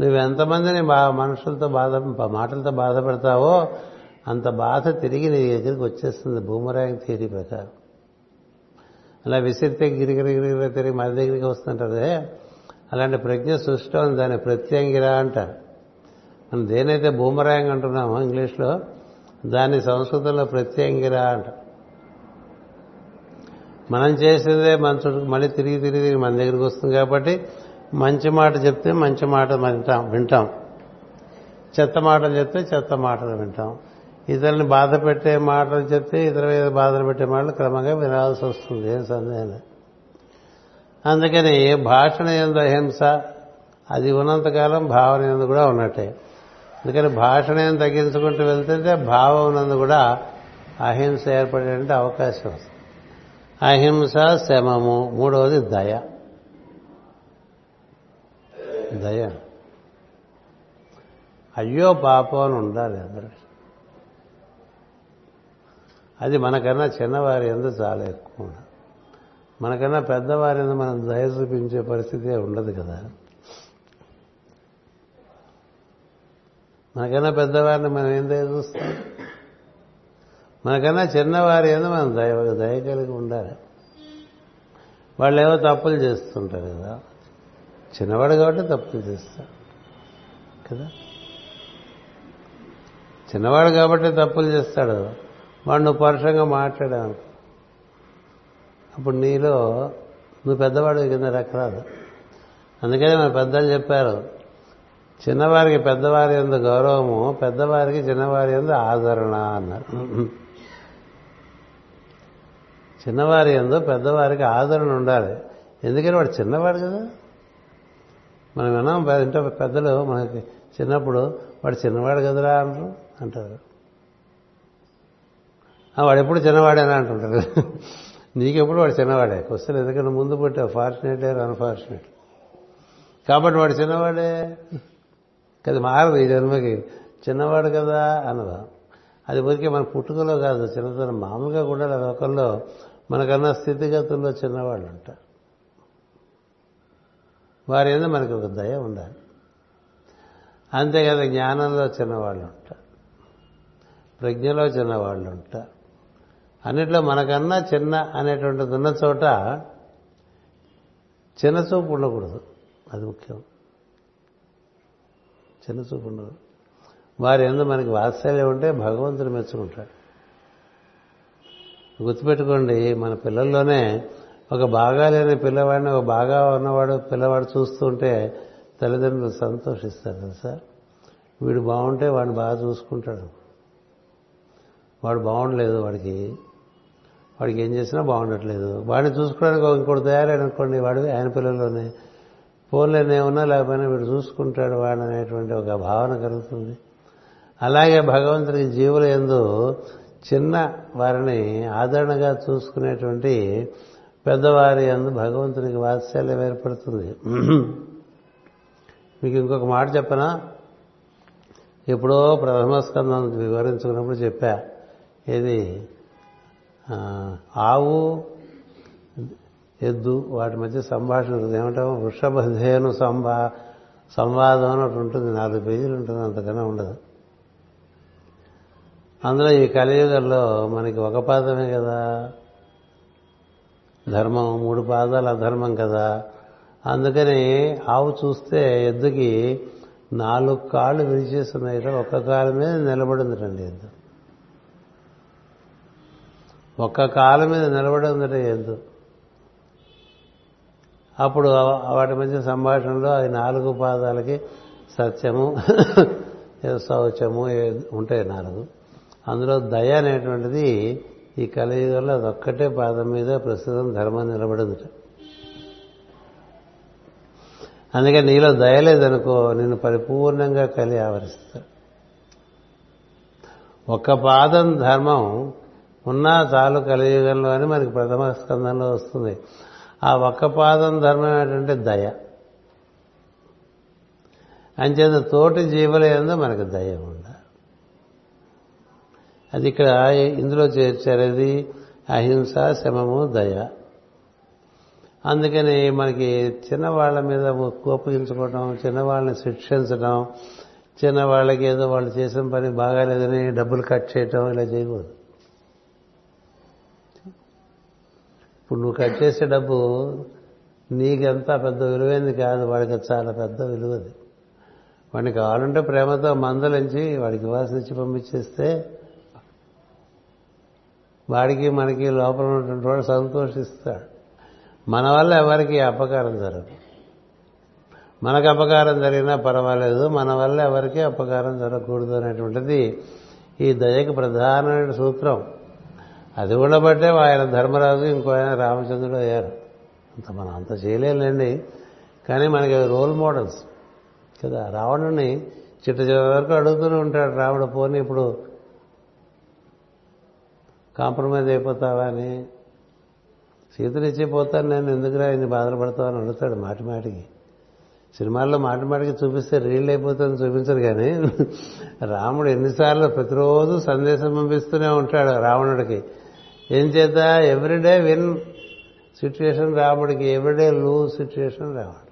నువ్వు ఎంతమందిని బా మనుషులతో బాధ మాటలతో బాధ పెడతావో అంత బాధ తిరిగి నీ దగ్గరికి వచ్చేస్తుంది. బూమరాంగ్ థియరీ ప్రకారం. అలా విసిరితే గిరిగిరి గిరిగిరి తిరిగి మన దగ్గరికి వస్తుంటారే అలాంటి ప్రజ్ఞ సృష్టి దాన్ని ప్రత్యంగిరా అంటారు మనం దేనైతే బూమరాంగ్ అంటున్నామో ఇంగ్లీష్లో దాన్ని సంస్కృతంలో ప్రత్యంగిరా అంట. మనం చేసేదే మన చుట్టూ మళ్ళీ తిరిగి తిరిగి మన దగ్గరికి వస్తుంది కాబట్టి మంచి మాట చెప్తే మంచి మాట వింటాం వింటాం. చెత్త మాటలు చెప్తే చెత్త మాటలు వింటాం. ఇతరులని బాధ పెట్టే మాటలు చెప్తే ఇతర మీద బాధలు పెట్టే మాటలు క్రమంగా వినాల్సి వస్తుంది ఏం సందేహం అందుకని భాషణ ఎందు అహింస అది ఉన్నంతకాలం భావన ఎందు కూడా ఉన్నట్టే. అందుకని భాషణ తగ్గించుకుంటూ వెళ్తుంటే భావం నందు కూడా అహింస ఏర్పడేటువంటి అవకాశం. వస్తుంది అహింస శమము మూడవది దయ. దయ. అయ్యో పాపం అని ఉండాలి అందరూ. అది మనకన్నా చిన్నవారి ఎందు చాలా ఎక్కువ. మనకన్నా పెద్దవారి ఎందు మనం దయ చూపించే పరిస్థితి ఉండదు కదా. మనకన్నా పెద్దవారిని మనం ఏం దయ చూస్తాం? మనకన్నా చిన్నవారి ఏదో మనం దయ దయ కలిగి ఉండాలి. వాళ్ళు ఏవో తప్పులు చేస్తుంటారు కదా. చిన్నవాడు కాబట్టి తప్పులు చేస్తాడు కదా? చిన్నవాడు కాబట్టి తప్పులు చేస్తాడు వాడు నువ్వు పరుషంగా మాట్లాడాను అప్పుడు నీలో నువ్వు పెద్దవాడు కింద రకరాదు అందుకనే మన పెద్దలు చెప్పారు చిన్నవారికి పెద్దవారి ఎందు గౌరవము పెద్దవారికి చిన్నవారి ఎందు ఆదరణ అన్నారు. చిన్నవారి ఎందు పెద్దవారికి ఆదరణ ఉండాలి. ఎందుకని వాడు చిన్నవాడు కదా? మనం విన్నాం ఇంట్లో పెద్దలు మనకి చిన్నప్పుడు వాడు చిన్నవాడు కదరా అంటారు అంటారు. వాడు ఎప్పుడు చిన్నవాడేనా అంటుంటారు నీకెప్పుడు వాడు చిన్నవాడే? క్వశ్చన్ ఎందుకంటే ముందు పుట్టావు ఫార్చునేట్ అన్ఫార్చునేట్ కాబట్టి వాడు చిన్నవాడే. కదా మారదు ఈ జన్మకి చిన్నవాడు కదా అన్నదా. అది ఊరికే మన పుట్టుకలో కాదు చిన్నతనం మామూలుగా కూడా లోకల్లో మనకన్నా స్థితిగతుల్లో చిన్నవాళ్ళు ఉంటారు వారి ఏదో మనకి ఒక దయ ఉండాలి. అంతేకాదు జ్ఞానంలో చిన్నవాళ్ళు ఉంటారు ప్రజ్ఞలో చిన్నవాళ్ళు ఉంటారు అన్నిట్లో మనకన్నా చిన్న అనేటువంటిది ఉన్న చోట చిన్న చూపు ఉండకూడదు. అది ముఖ్యం. చిన్న చూపు ఉండదు. వారి ఎందు మనకి వాత్సల్యం ఉంటే భగవంతుడు మెచ్చుకుంటాడు. గుర్తుపెట్టుకోండి మన పిల్లల్లోనే ఒక బాగా లేని పిల్లవాడిని ఒక బాగా ఉన్నవాడు పిల్లవాడు చూస్తూ ఉంటే తల్లిదండ్రులు సంతోషిస్తారు తెలుసా? వీడు బాగుంటే వాడిని బాగా చూసుకుంటాడు. వాడు బాగుండలేదు వాడికి. వాడికి ఏం చేసినా బాగుండట్లేదు. వాడిని చూసుకోవడానికి ఇంకోటి తయారైననుకోండి వాడు ఆయన పిల్లల్లోనే. ఫోన్లోనే ఉన్నా లేకపోయినా వీడు చూసుకుంటాడు వాడు అనేటువంటి ఒక భావన కలుగుతుంది. అలాగే భగవంతుడికి జీవుల ఎందు చిన్న వారిని ఆదరణగా చూసుకునేటువంటి పెద్దవారి అందు భగవంతునికి వాత్సల్యం ఏర్పడుతుంది. మీకు ఇంకొక మాట చెప్పనా? ఎప్పుడో ప్రథమ స్కందం వివరించుకున్నప్పుడు చెప్పా. ఇది ఆవు ఎద్దు వాటి మధ్య సంభాషణ ఉంటుంది. ఏమంటాము వృషభధేను సంభా సంవాదం అన్నట్టు ఉంటుంది. నాలుగు పేజీలు ఉంటుంది. అంతకన్నా ఉండదు. అందులో ఈ కలియుగంలో మనకి ఒక పాదమే కదా. ధర్మం మూడు పాదాలు అధర్మం కదా. అందుకని ఆవు చూస్తే ఎద్దుకి నాలుగు కాళ్ళు విరిచేస్తున్నాయి ఒక్క కాలు మీద నిలబడిందిటండి ఎద్దు. ఒక్క కాలు మీద నిలబడి ఉందట ఎద్దు. అప్పుడు వాటి మధ్య సంభాషణలో అది నాలుగు పాదాలకి సత్యము శౌచము ఉంటాయి నాలుగు. అందులో దయ అనేటువంటిది ఈ కలియుగంలో అదొక్కటే పాదం మీద ప్రస్తుతం ధర్మం నిలబడిందిట. అందుకే నీలో దయలేదనుకో నిన్ను పరిపూర్ణంగా కలి ఆవరిస్తాడు ఒక్క పాదం ధర్మం ఉన్నా చాలు కలియుగంలో అని మనకి ప్రథమ స్కందంలో వస్తుంది. ఆ ఒక్క పాదం ధర్మం ఏంటంటే దయ. అంచేత తోటి జీవుల ఎందు మనకు దయ ఉండాలి. అది ఇక్కడ ఇందులో చేర్చారది అహింస శమము దయ. అందుకని మనకి చిన్నవాళ్ళ మీద కోపగించుకోవటం చిన్నవాళ్ళని శిక్షించడం చిన్నవాళ్ళకి ఏదో వాళ్ళు చేసిన పని బాగాలేదని డబ్బులు కట్ చేయటం ఇలా చేయకూడదు. ఇప్పుడు నువ్వు కట్ చేసే డబ్బు నీకెంత పెద్ద విలువైంది కాదు వాడికి చాలా పెద్ద విలువది వాడికి కావాలంటే ప్రేమతో మందలించి వాడికి ఇవ్వాల్సినిచ్చి పంపించేస్తే వాడికి మనకి లోపల ఉన్నటువంటి వాడు సంతోషిస్తాడు. మన వల్ల ఎవరికి అపకారం జరగదు. మనకు అపకారం జరిగినా పర్వాలేదు మన వల్ల ఎవరికి అపకారం జరగకూడదు అనేటువంటిది ఈ దయకు ప్రధానమైన సూత్రం. అది ఉండబట్టే ఆయన ధర్మరాజు ఇంకో ఆయన రామచంద్రుడు అయ్యారు. అంత మనం అంత చేయలేండి కానీ మనకి రోల్ మోడల్స్ కదా రావణుని చిట్ట చివరి వరకు అడుగుతూనే ఉంటాడు రావణ పోని ఇప్పుడు కాంప్రమైజ్ అయిపోతావా అని. సీతనిచ్చి పోతాను నేను ఎందుకురా ఇన్ని బాధలు పడతావని అడుగుతాడు మాటి మాటికి. సినిమాల్లో మాటి మాటికి చూపిస్తే రీల్ అయిపోతుందని చూపించరు కానీ రాముడు ఎన్నిసార్లు ప్రతిరోజు సందేశం పంపిస్తూనే ఉంటాడు రావణుడికి. ఏం చేత ఎవ్రీడే విన్ సిచ్యుయేషన్ రాబడికి ఎవ్రీడే లూజ్ సిచ్యుయేషన్ రావణుడు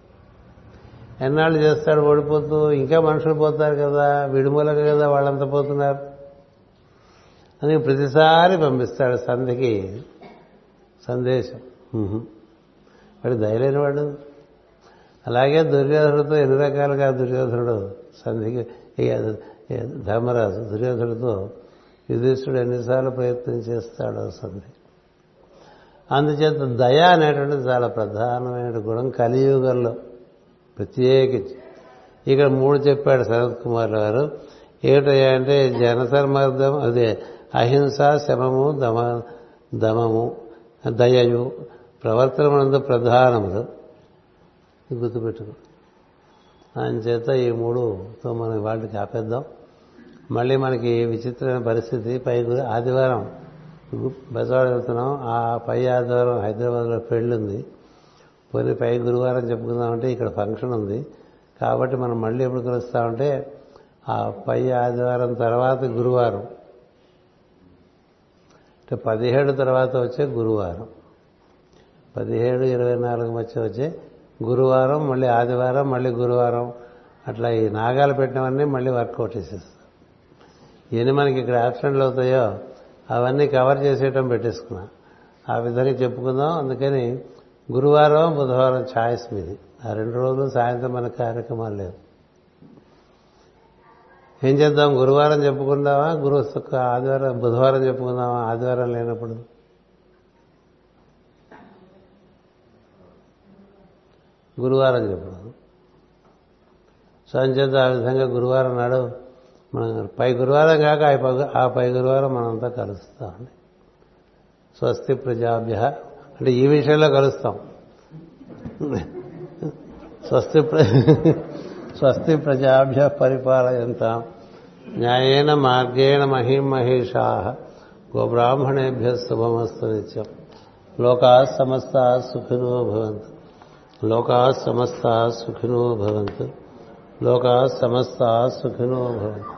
ఎన్నాళ్ళు చేస్తాడు ఓడిపోతూ ఇంకా మనుషులు పోతారు కదా విడుమూలక కదా వాళ్ళంతా పోతున్నారు. అని ప్రతిసారి పంపిస్తాడు సంధికి సందేశం. వాడు ధైర్యమైన వాడు. అలాగే దుర్యోధనుడితో ఎన్ని రకాలుగా దుర్యోధనుడు సంధికి ధర్మరాజు దుర్యోధనుడితో యుధిష్ఠుడు ఎన్నిసార్లు ప్రయత్నం చేస్తాడో సంధి. అందుచేత దయ అనేటువంటిది చాలా ప్రధానమైన గుణం కలియుగంలో. ప్రత్యేకించి. ఇక్కడ మూడు చెప్పాడు శరత్ కుమార్ గారు. ఏమిటయ్యా అంటే జనసర్మర్థం అదే అహింస శమము దమ దమము దయయు ప్రవర్తనమునందు ప్రధానములు. గుర్తుపెట్టుకో. చేత ఈ మూడుతో మనం వాటికి ఆపేద్దాం. మళ్ళీ మనకి విచిత్రమైన పరిస్థితి. పై ఆదివారం బెజవాడ వెళ్తున్నాం. ఆ పై ఆదివారం హైదరాబాద్లో పెళ్ళుంది పోనీ పై గురువారం చెప్పుకుందామంటే ఇక్కడ ఫంక్షన్ ఉంది. కాబట్టి మనం మళ్ళీ ఎప్పుడు కలుస్తామంటే ఆ పై ఆదివారం తర్వాత గురువారం. అంటే పదిహేడు తర్వాత వచ్చే గురువారం. పదిహేడు ఇరవై నాలుగు మధ్య వచ్చే గురువారం మళ్ళీ ఆదివారం మళ్ళీ గురువారం. అట్లా ఈ నాగాలు పెట్టినవన్నీ మళ్ళీ వర్కౌట్ చేసేస్తాం. ఎన్ని మనకి ఇక్కడ యాబ్సెంట్లు అవుతాయో అవన్నీ కవర్ చేసేయటం పెట్టేసుకున్నా. ఆ విధంగా చెప్పుకుందాం. అందుకని గురువారం బుధవారం ఛాయిస్ మీది. ఆ రెండు రోజులు సాయంత్రం మన కార్యక్రమాలు లేవు. ఏం చేద్దాం? గురువారం చెప్పుకుందామా? గురు ఆదివారం బుధవారం చెప్పుకుందామా? ఆదివారం లేనప్పుడు? గురువారం చెప్పడం సో అంచేత ఆ విధంగా గురువారం నాడు మనం పై గురువారం కాక ఆ పై గురువారం మనంతా కలుస్తామండి స్వస్తి ప్రజాభ్య అంటే ఈ విషయంలో కలుస్తాం. స్వస్తి స్వస్తి ప్రజాభ్య పరిపాలయంతాం. న్యాయేన మార్గేణ మహిం మహేషా గోబ్రాహ్మణేభ్య శుభమస్తు నిత్యం. లోకా సమస్త సుఖినో భవంతు. లోకా సమస్త సుఖినో భవంతు. లోకా సమస్త సుఖినో భవంతు.